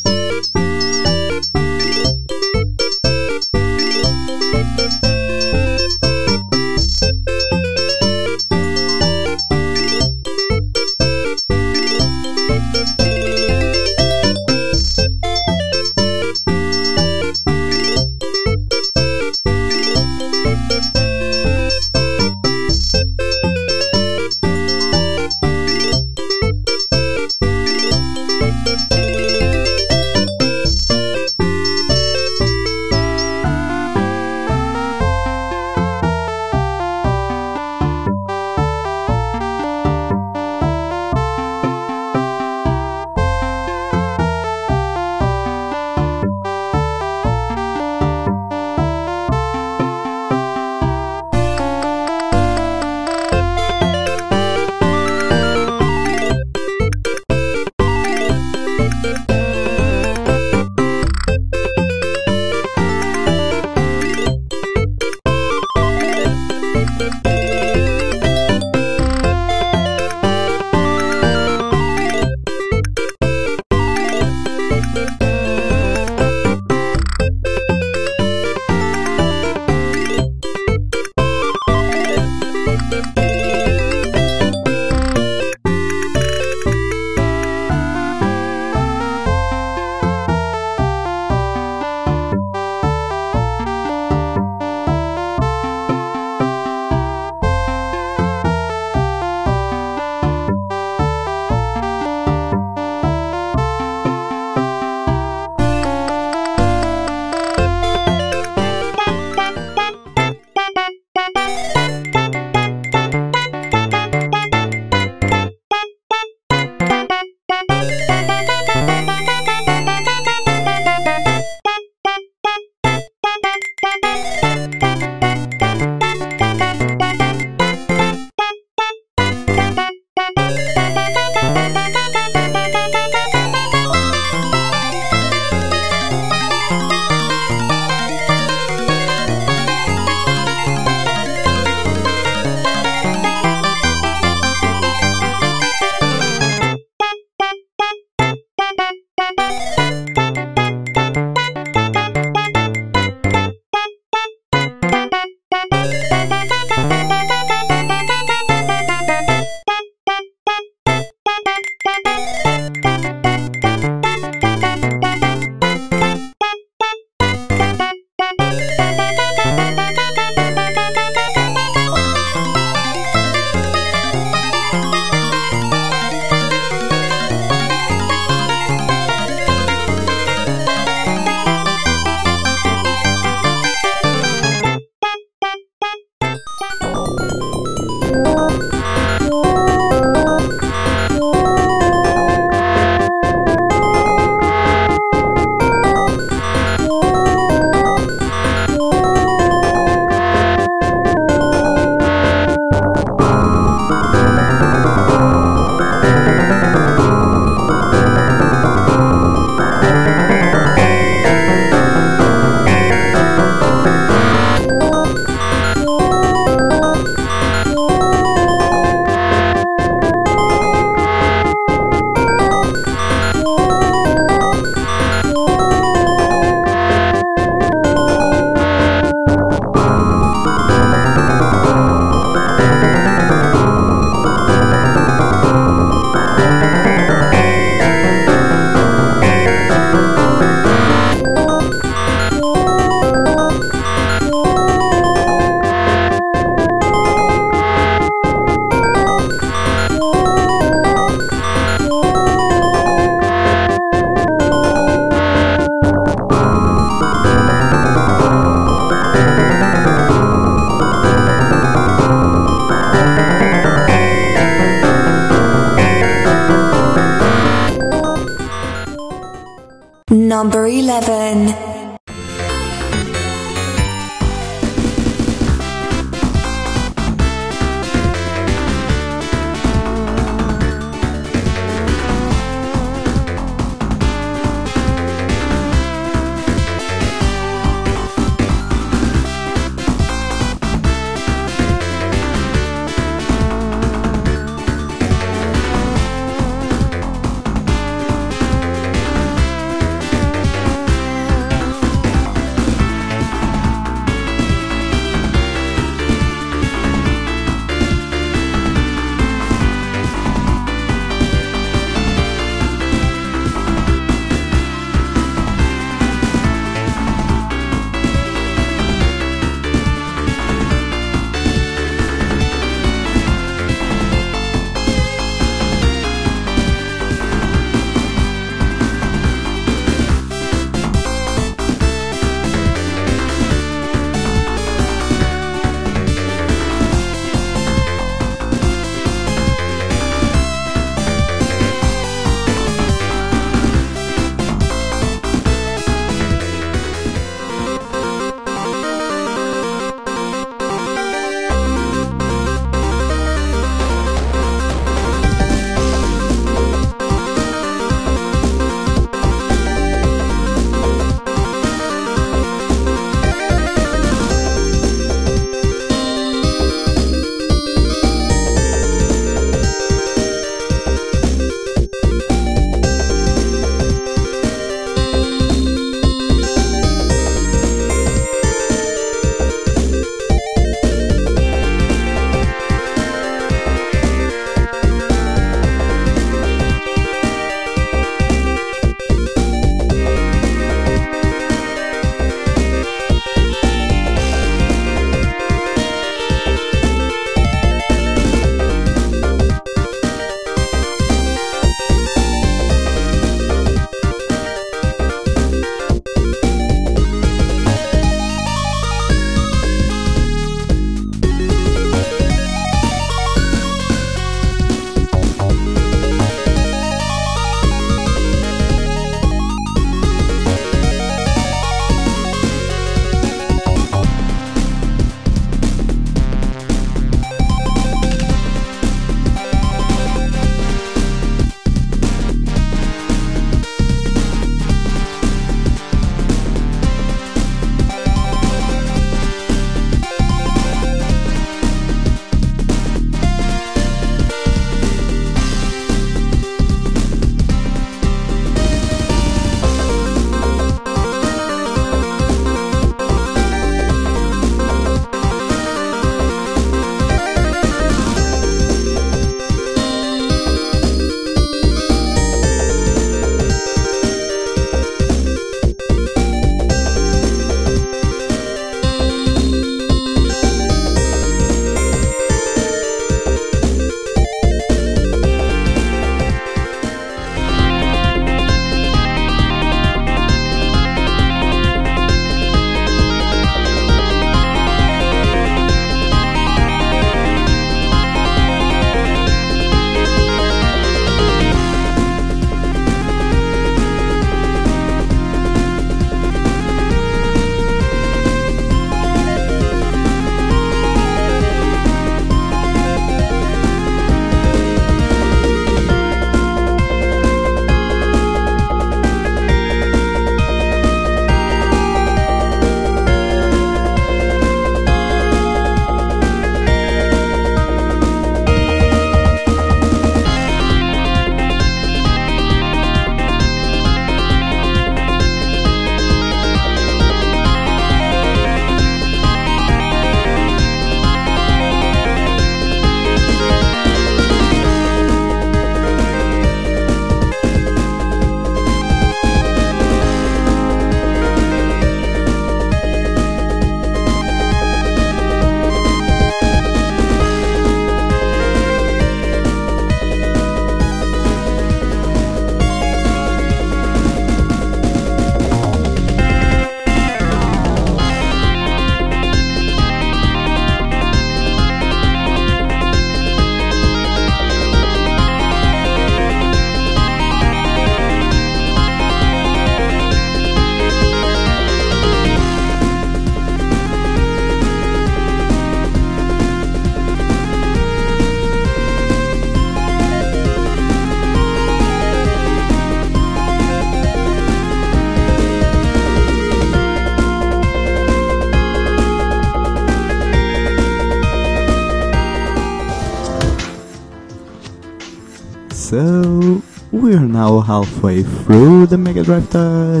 Through the Mega Drive uh,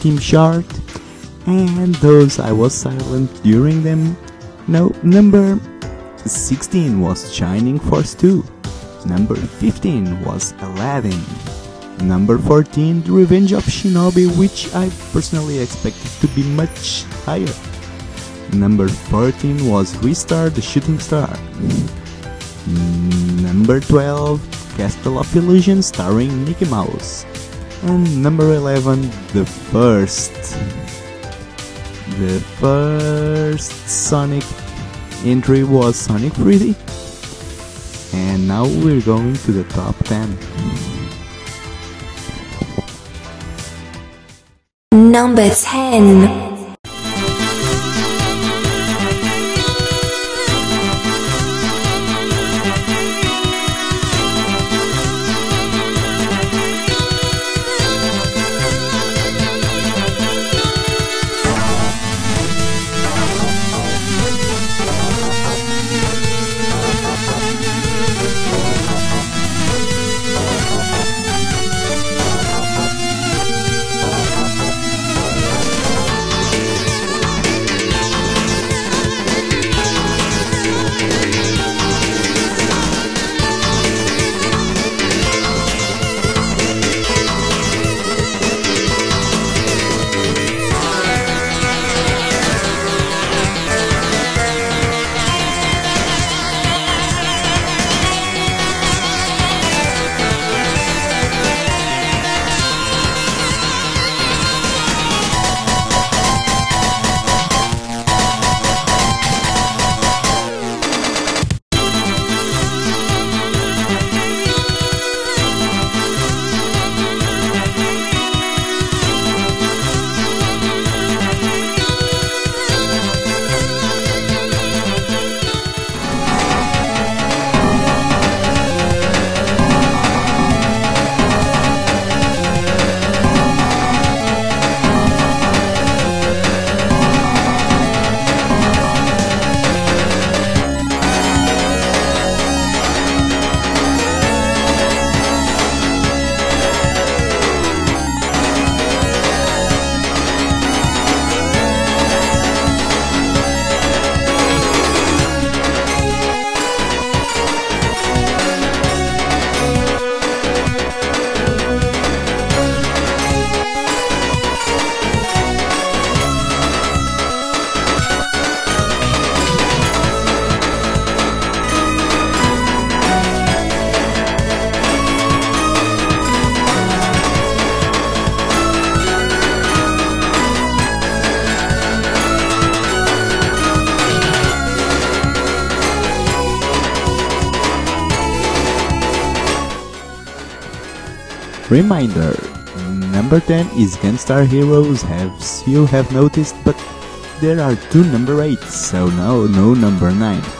team chart, and those I was silent during them. No, number 16 was Shining Force 2. Number 15 was Aladdin. Number 14, The Revenge of Shinobi, which I personally expected to be much higher. Number 14 was Ristar the Shooting Star. Number 12, Castle of Illusion starring Mickey Mouse. And number 11, the first. The first Sonic entry was Sonic 3D. And now we're going to the top 10. Number 10. Reminder Number 10 is Gunstar Heroes, as you have noticed, but there are two number 8s, so no, no number 9.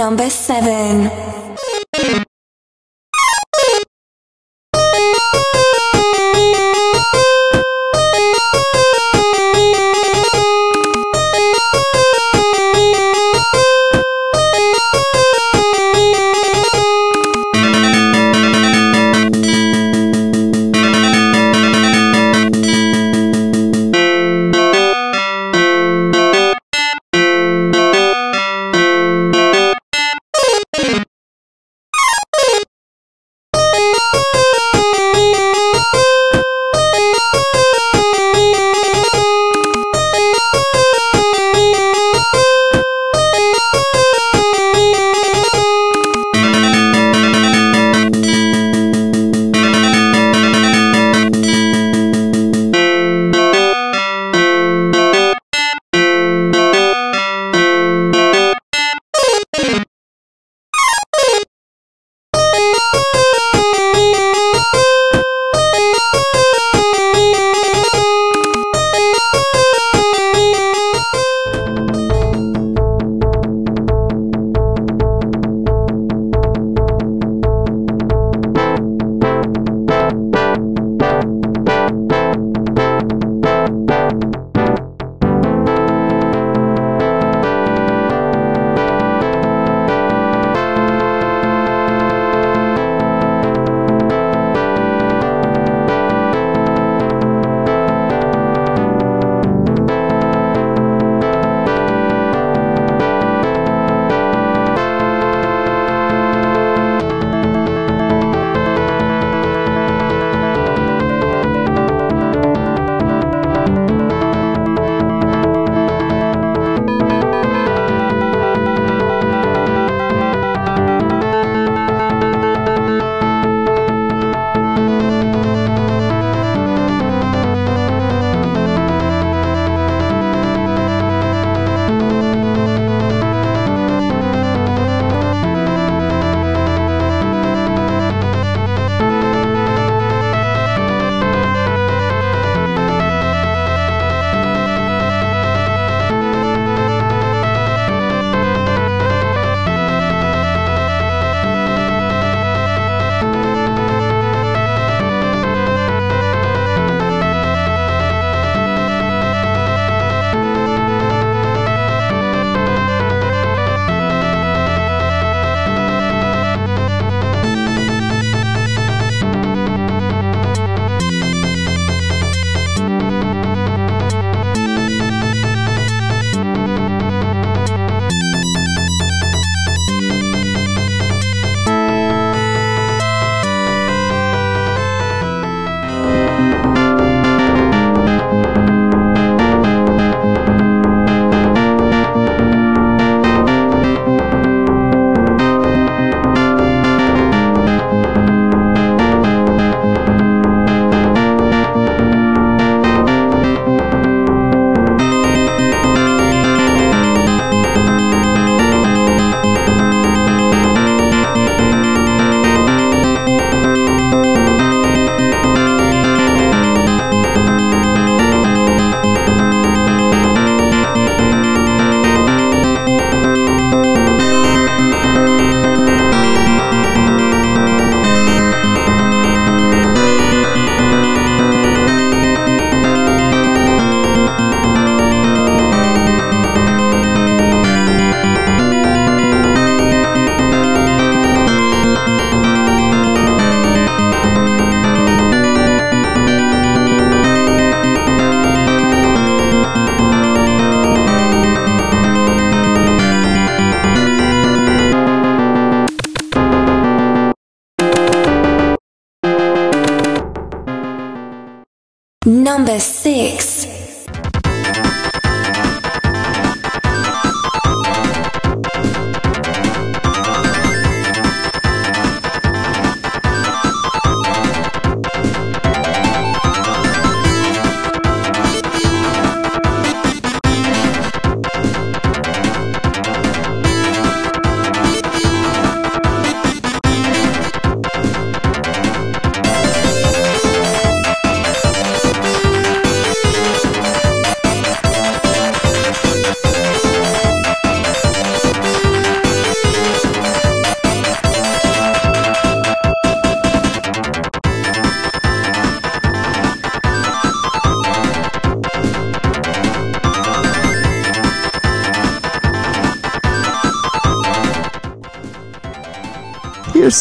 Number 7.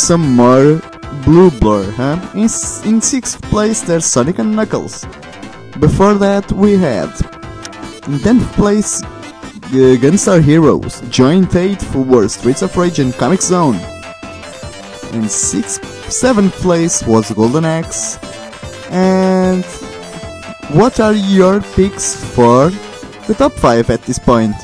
Some more Blue Blur, huh? In, in sixth place, there's Sonic and Knuckles. Before that, we had in 10th place, uh, Gunstar Heroes. Joint 8th were Streets of Rage and Comix Zone. In 6th, 7th place was Golden Axe. And what are your picks for the top 5 at this point?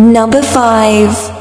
Number 5.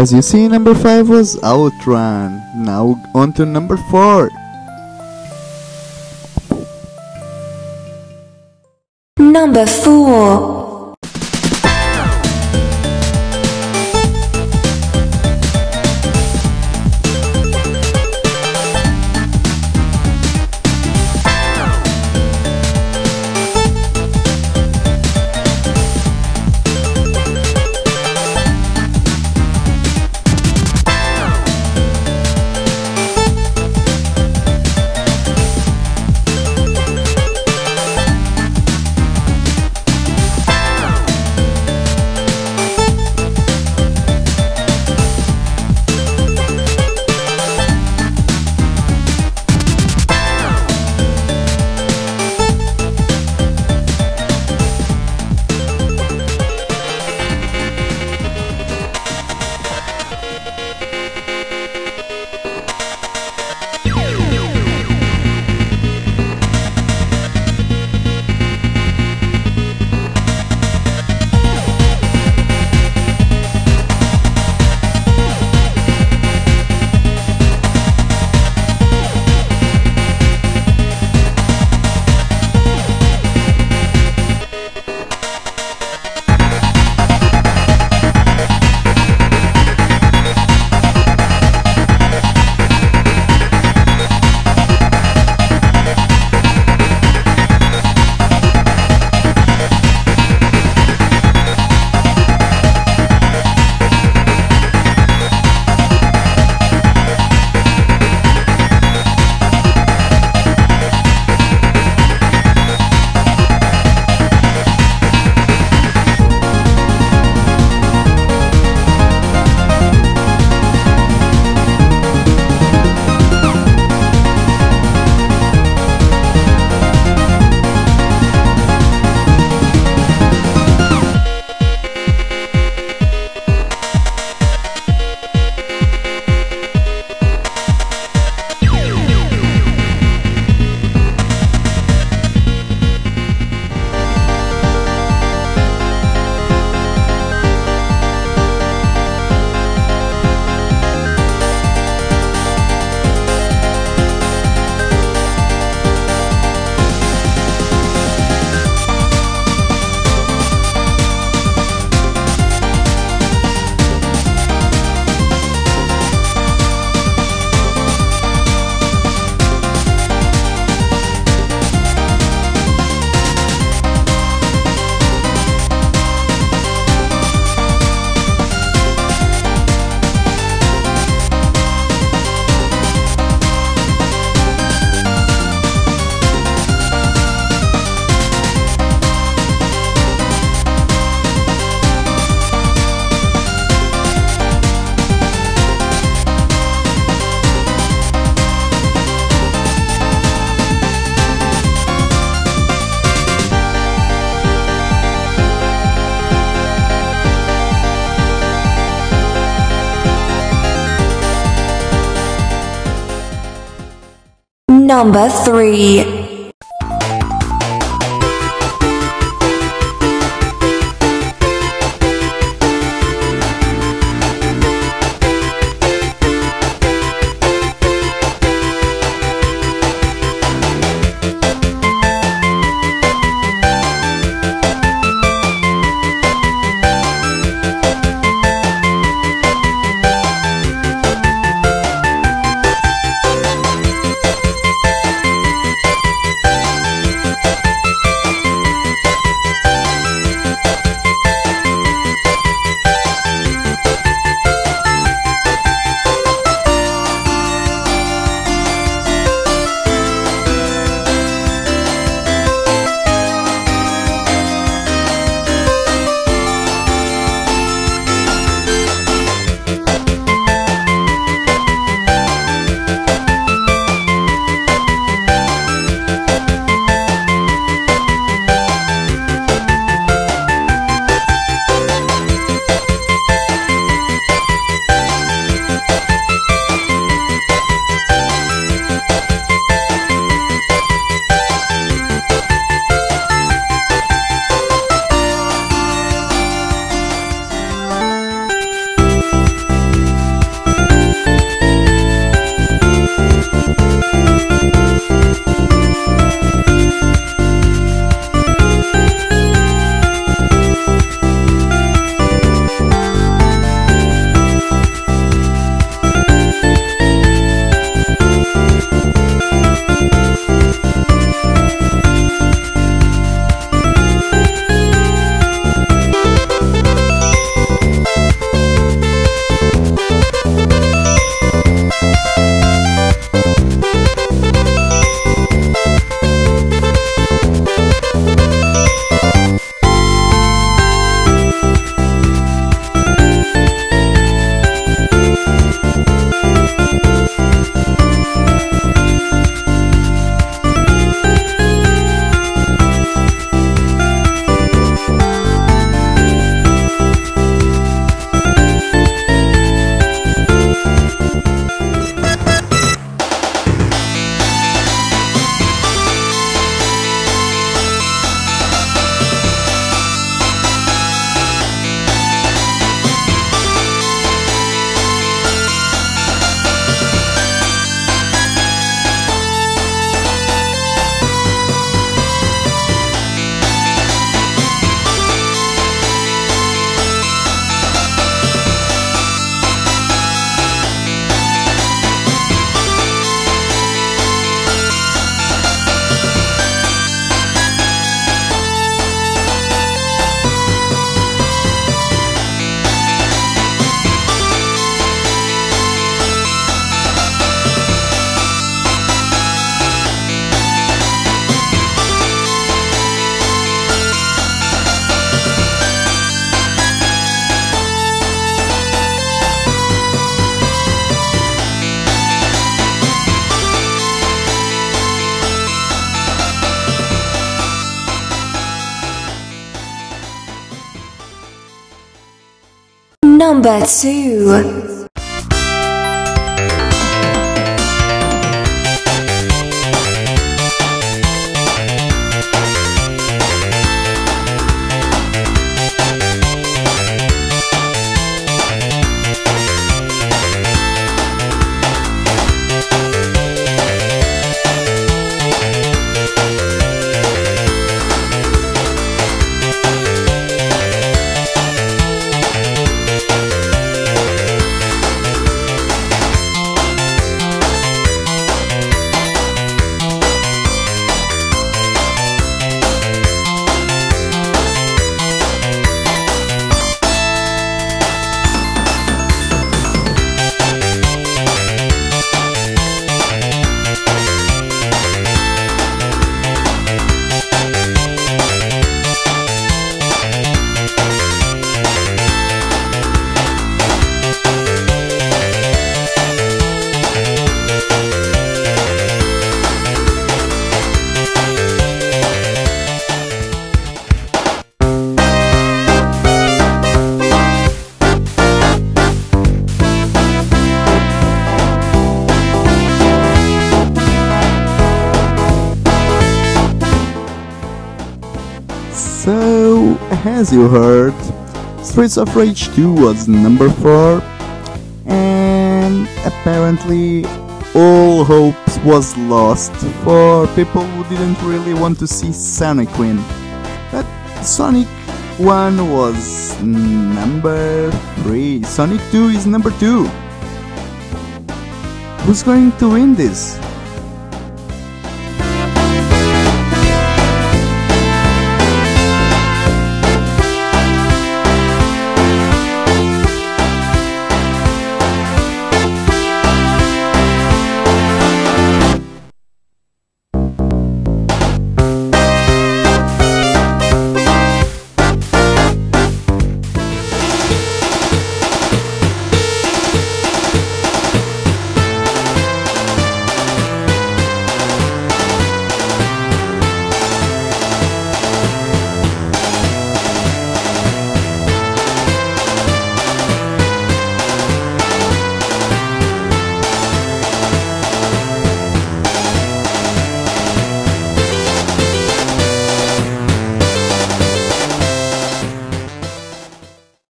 As you see, number 5 was Outrun. Now on to number 4. Number 4. Number 3. Number 2. You heard, Streets of Rage 2 was number 4, and apparently all hopes was lost for people who didn't really want to see Sonic win. But Sonic 1 was number 3, Sonic 2 is number 2. Who's going to win this?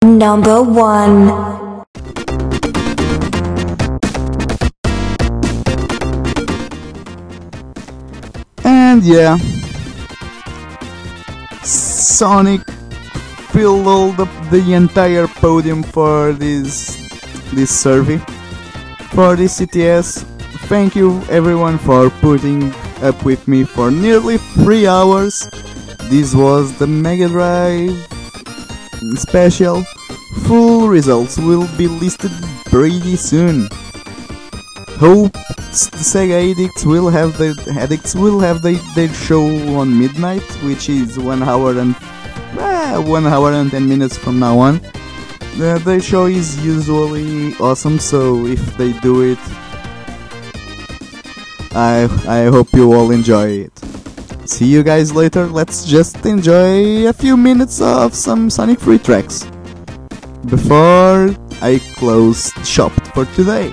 Number 1. And yeah, Sonic filled all the, the entire podium for this this survey for this CTS. Thank you everyone for putting up with me for nearly three hours. This was the Mega Drive special. Full results will be listed pretty soon. Hope Sega addicts will have their addicts will have their, their show on midnight, which is one hour and ah, one hour and ten minutes from now on. The, the show is usually awesome, so if they do it, I I hope you all enjoy it. See you guys later. Let's just enjoy a few minutes of some Sonic 3 tracks before I close shop for today.